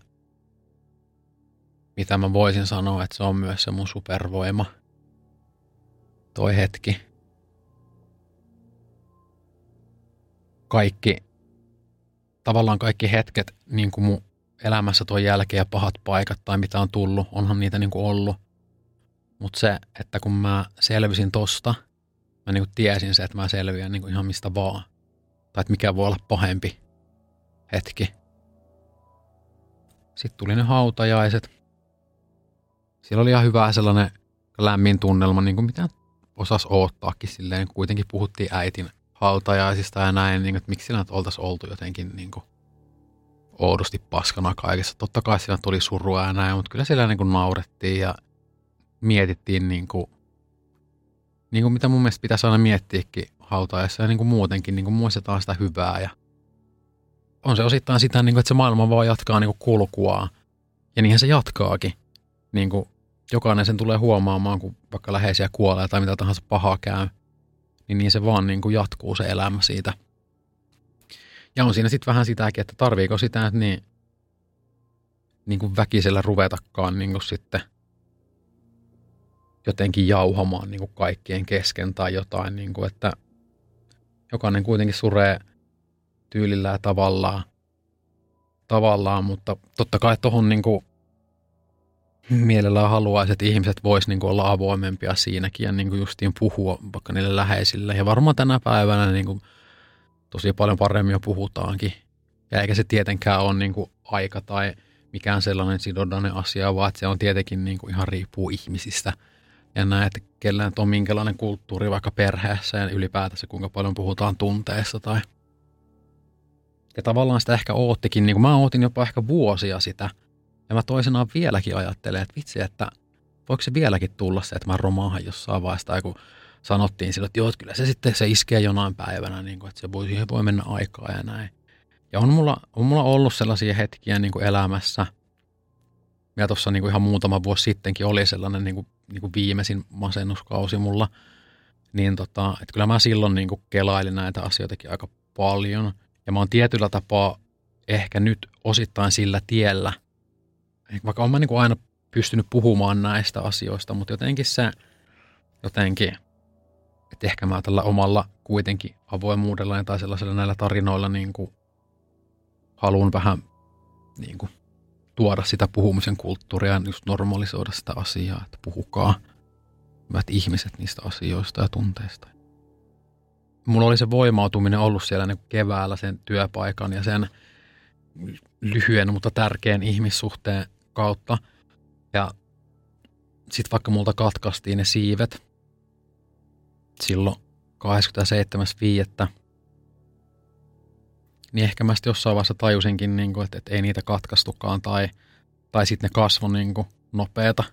B: mitä mä voisin sanoa, että se on myös se mun supervoima. Toi hetki. Kaikki, tavallaan kaikki hetket niin kuin mun elämässä tuon jälkeen ja pahat paikat tai mitä on tullut, onhan niitä niin kuin ollut. Mutta se, että kun mä selvisin tosta, mä niin kuin tiesin se, että mä selviän niin kuin ihan mistä vaan. Tai että mikä voi olla pahempi hetki. Sitten tuli ne hautajaiset. Siellä oli ihan hyvä sellainen lämmin tunnelma, niin kuin mitä osas oottaakin silleen. Kuitenkin puhuttiin äitin hautajaisista ja näin, niin kuin, että miksi siinä oltaisiin oltu jotenkin niin kuin oudosti paskana kaikessa. Totta kai siinä tuli surua ja näin, mutta kyllä siellä niin kuin naurettiin ja mietittiin niin kuin, niin kuin mitä mun mielestä pitäisi aina miettiäkin hautaessa ja niin kuin muutenkin niin kuin muistetaan sitä hyvää ja on se osittain sitä, niin kuin, että se maailma vaan jatkaa niin kuin kulkua ja niinhän se jatkaakin. Niin kuin jokainen sen tulee huomaamaan, kun vaikka läheisiä kuolee tai mitä tahansa pahaa käy, niin, niin se vaan niin kuin jatkuu se elämä siitä. Ja on siinä sitten vähän sitäkin, että tarviiko sitä, että niin, niin kuin väkisellä ruvetakaan niin kuin sitten – jotenkin jauhamaan niin kuin kaikkien kesken tai jotain, niin kuin, että jokainen kuitenkin suree tyylillä ja tavallaan, tavallaan mutta totta kai tuohon niin mielellään haluaisi, että ihmiset vois niin olla avoimempia siinäkin ja niin kuin justiin puhua vaikka niille läheisille. Ja varmaan tänä päivänä niin kuin tosi paljon paremmin jo puhutaankin. Ja eikä se tietenkään ole niin kuin aika tai mikään sellainen sidonnainen asia, vaan se on tietenkin niin kuin ihan riippuu ihmisistä – ja näet, että kellään on minkälainen kulttuuri vaikka perheessä ja ylipäätänsä kuinka paljon puhutaan tunteista tai ja tavallaan sitä ehkä oottikin, niin kuin mä ootin jopa ehkä vuosia sitä. Ja mä toisenaan vieläkin ajattelen, että vitsi, että voiko se vieläkin tulla se, että mä romaahan jossain vaiheessa. Tai kun sanottiin sillä, että joo, että kyllä se sitten se iskee jonain päivänä, niin kuin, että se voi, siihen voi mennä aikaa ja näin. Ja on mulla, on mulla ollut sellaisia hetkiä niin kuin elämässä, ja tuossa niin ihan muutama vuosi sittenkin oli sellainen niin kuin niin kuin viimeisin masennuskausi mulla, niin tota, että kyllä mä silloin niin kuin kelailin näitä asioitakin aika paljon. Ja mä oon tietyllä tapaa ehkä nyt osittain sillä tiellä, vaikka olen mä niin kuin aina pystynyt puhumaan näistä asioista, mutta jotenkin se, jotenkin, että ehkä mä tällä omalla kuitenkin avoimuudella tai sellaisilla näillä tarinoilla niin kuin haluan vähän niin kuin tuoda sitä puhumisen kulttuuria ja just normalisoida sitä asiaa, että puhukaa hyvät ihmiset niistä asioista ja tunteista. Mulla oli se voimautuminen ollut siellä niin keväällä sen työpaikan ja sen lyhyen, mutta tärkeän ihmissuhteen kautta. Ja sitten vaikka multa katkaistiin ne siivet silloin 27.5 niin ehkä mä sitten jossain vaiheessa tajusinkin, niin kuin, että, että ei niitä katkaistukaan tai, tai sitten ne kasvoi niin kuin, nopeeta.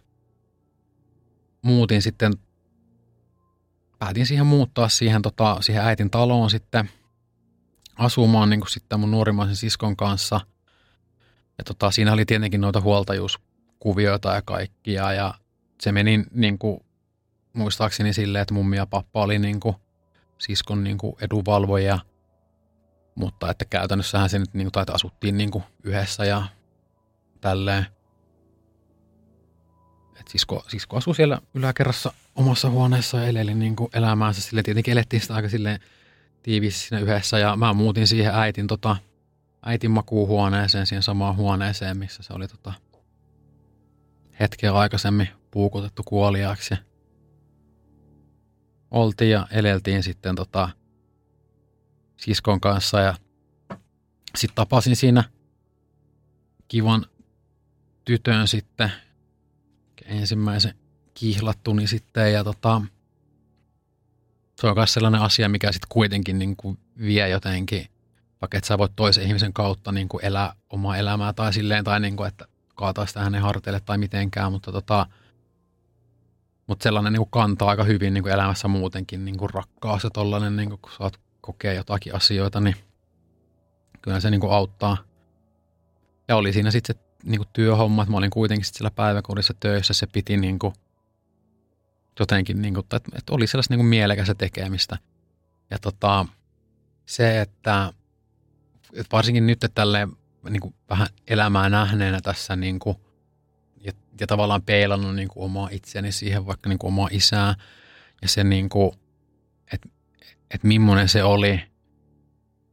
B: Muutin sitten, päätin siihen muuttaa siihen, tota, siihen äitin taloon sitten asumaan niin kuin sitten mun nuorimmaisen siskon kanssa. Ja tota, siinä oli tietenkin noita huoltajuuskuvioita ja kaikkia ja se meni niin kuin, muistaakseni silleen, että mummi ja pappa oli niin kuin, siskon niin kuin edunvalvoja – mutta että käytännössähän se nyt niin kuin, että asuttiin niin kuin yhdessä ja tälleen. Et sisko, sisko asui siellä yläkerrassa omassa huoneessa ja eleli niin kuin elämäänsä. Sille tietenkin elettiin sitä aika silleen tiiviisti siinä yhdessä ja mä muutin siihen äitin, tota, äitin makuuhuoneeseen, siihen samaan huoneeseen, missä se oli tota, hetken aikaisemmin puukotettu kuoliaaksi. Oltiin ja eleltiin sitten tota, siskon kanssa ja sitten tapasin siinä kivan tytön sitten ensimmäisen kihlattu, niin sitten ja tota, se on myös sellainen asia, mikä sitten kuitenkin niin kuin vie jotenkin, vaikka että sä voit toisen ihmisen kautta niin kuin elää omaa elämää tai silleen, tai niin kuin, että kaataa sitä hänen harteille tai mitenkään, mutta tota, mutta sellainen niin kuin kantaa aika hyvin niin kuin elämässä muutenkin niin kuin rakkaus ja tollainen, niin kuin, kun saat kokea jotakin asioita, niin kyllä se niin kuin auttaa. Ja oli siinä sitten se niin kuin työhommat, mä olin kuitenkin sitten siellä päiväkodissa töissä, se piti niin kuin jotenkin, niin kuin, että, että oli sellaista niin kuin mielekästä tekemistä. Ja tota, se, että, että varsinkin nyt että tälle niin kuin vähän elämää nähneenä tässä niin kuin, ja, ja tavallaan peilannut niin kuin omaa itseäni siihen, vaikka niin kuin omaa isää ja se, niin kuin, että, että millainen se oli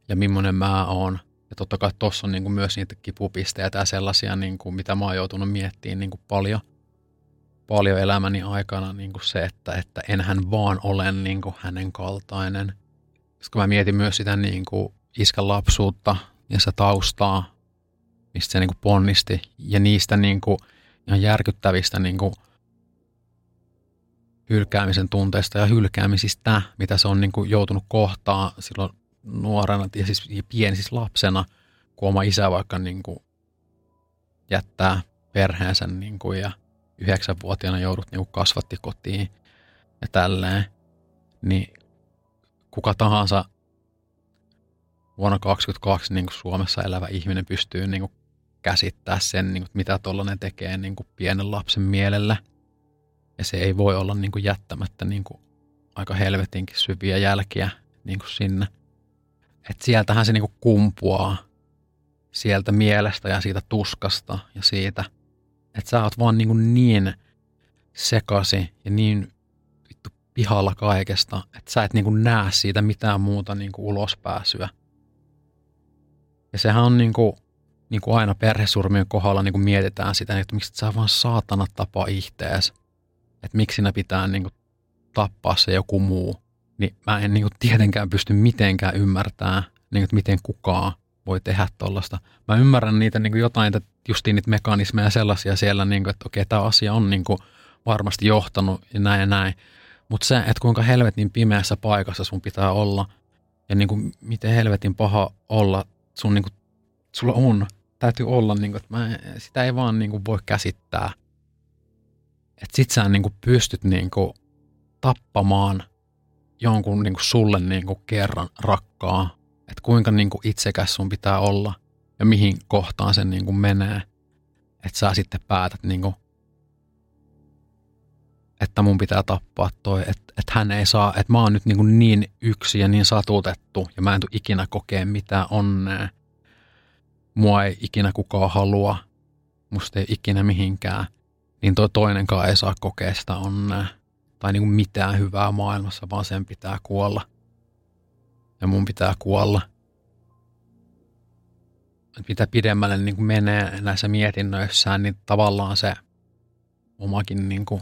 B: ja millainen mä oon. Ja totta kai tuossa on niin kuin myös niitä kipupisteitä ja sellaisia, niin kuin, mitä mä oon joutunut miettimään niin kuin paljon, paljon elämäni aikana niin kuin se, että, että enhän vaan ole niin kuin hänen kaltainen. Koska mä mietin myös sitä niin kuin iskän lapsuutta ja sitä taustaa, mistä se niin kuin ponnisti ja niistä niin kuin ihan järkyttävistä niin kuin hylkäämisen tunteista ja hylkäämisistä, mitä se on niin kuin joutunut kohtaa silloin nuorena ja siis pieni siis lapsena, kun oma isä vaikka niin kuin jättää perheensä niin kuin ja yhdeksänvuotiaana joudut niin kuin kasvatti kotiin ja tälleen, niin kuka tahansa vuonna 2022 niin kuin Suomessa elävä ihminen pystyy niin kuin käsittää sen, niin kuin, mitä tuollainen tekee niin kuin pienen lapsen mielellä. Ja se ei voi olla niin kuin jättämättä niin kuin aika helvetinkin syviä jälkiä niin kuin sinne. Et sieltähän se niin kuin kumpuaa sieltä mielestä ja siitä tuskasta ja siitä, että sä oot vaan niin, kuin niin sekasi ja niin vittu pihalla kaikesta, että sä et niin kuin näe siitä mitään muuta niin kuin ulospääsyä. Ja sehän on niin kuin niin kuin aina perhesurmien kohdalla niin kuin mietitään sitä, että miksi sä vaan saatana tapaa ihtees. Että miksi ne pitää niin kuin tappaa se joku muu. Niin mä en niin kuin tietenkään pysty mitenkään ymmärtämään, niin kuin, että miten kukaan voi tehdä tuollaista. Mä ymmärrän niitä niin kuin jotain, että justiin niitä mekanismeja sellaisia siellä, niin kuin, että okei, tämä asia on niin kuin varmasti johtanut ja näin ja näin. Mutta se, että kuinka helvetin pimeässä paikassa sun pitää olla ja niin kuin, miten helvetin paha olla sun niin kuin, sulla on täytyy olla, niin kuin, että mä, sitä ei vaan niin kuin, voi käsittää. Että sit sä niin pystyt niin tappamaan jonkun niin sulle niin kerran rakkaa. Että kuinka niin kuin, itsekäs sun pitää olla ja mihin kohtaan se niin menee. Että sä sitten päätät, niin kuin, että mun pitää tappaa toi, että, että hän ei saa, että mä oon nyt niin, niin yksi ja niin satutettu ja mä en tule ikinä kokea mitään onnea mua ei ikinä kukaan halua, musta ei ikinä mihinkään, niin toi toinenkaan ei saa kokea sitä onnea tai niin kuin mitään hyvää maailmassa, vaan sen pitää kuolla. Ja mun pitää kuolla. Et mitä pidemmälle niin kuin menee näissä mietinnöissään, niin tavallaan se omakin, niin kuin,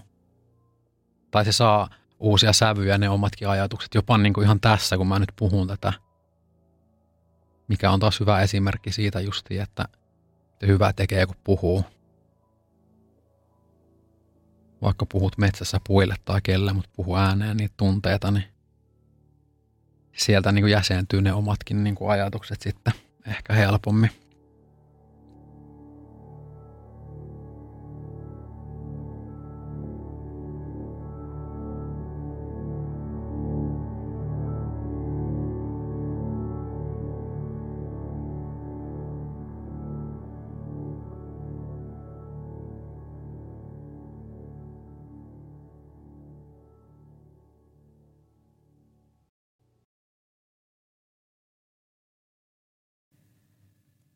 B: tai se saa uusia sävyjä, ne omatkin ajatukset, jopa niin kuin ihan tässä, kun mä nyt puhun tätä – mikä on taas hyvä esimerkki siitä justi, että hyvä tekee, kun puhuu. Vaikka puhut metsässä puille tai kelle, mutta puhu ääneen niitä tunteita, niin sieltä niin kuin jäsentyy ne omatkin niin kuin ajatukset sitten ehkä helpommin.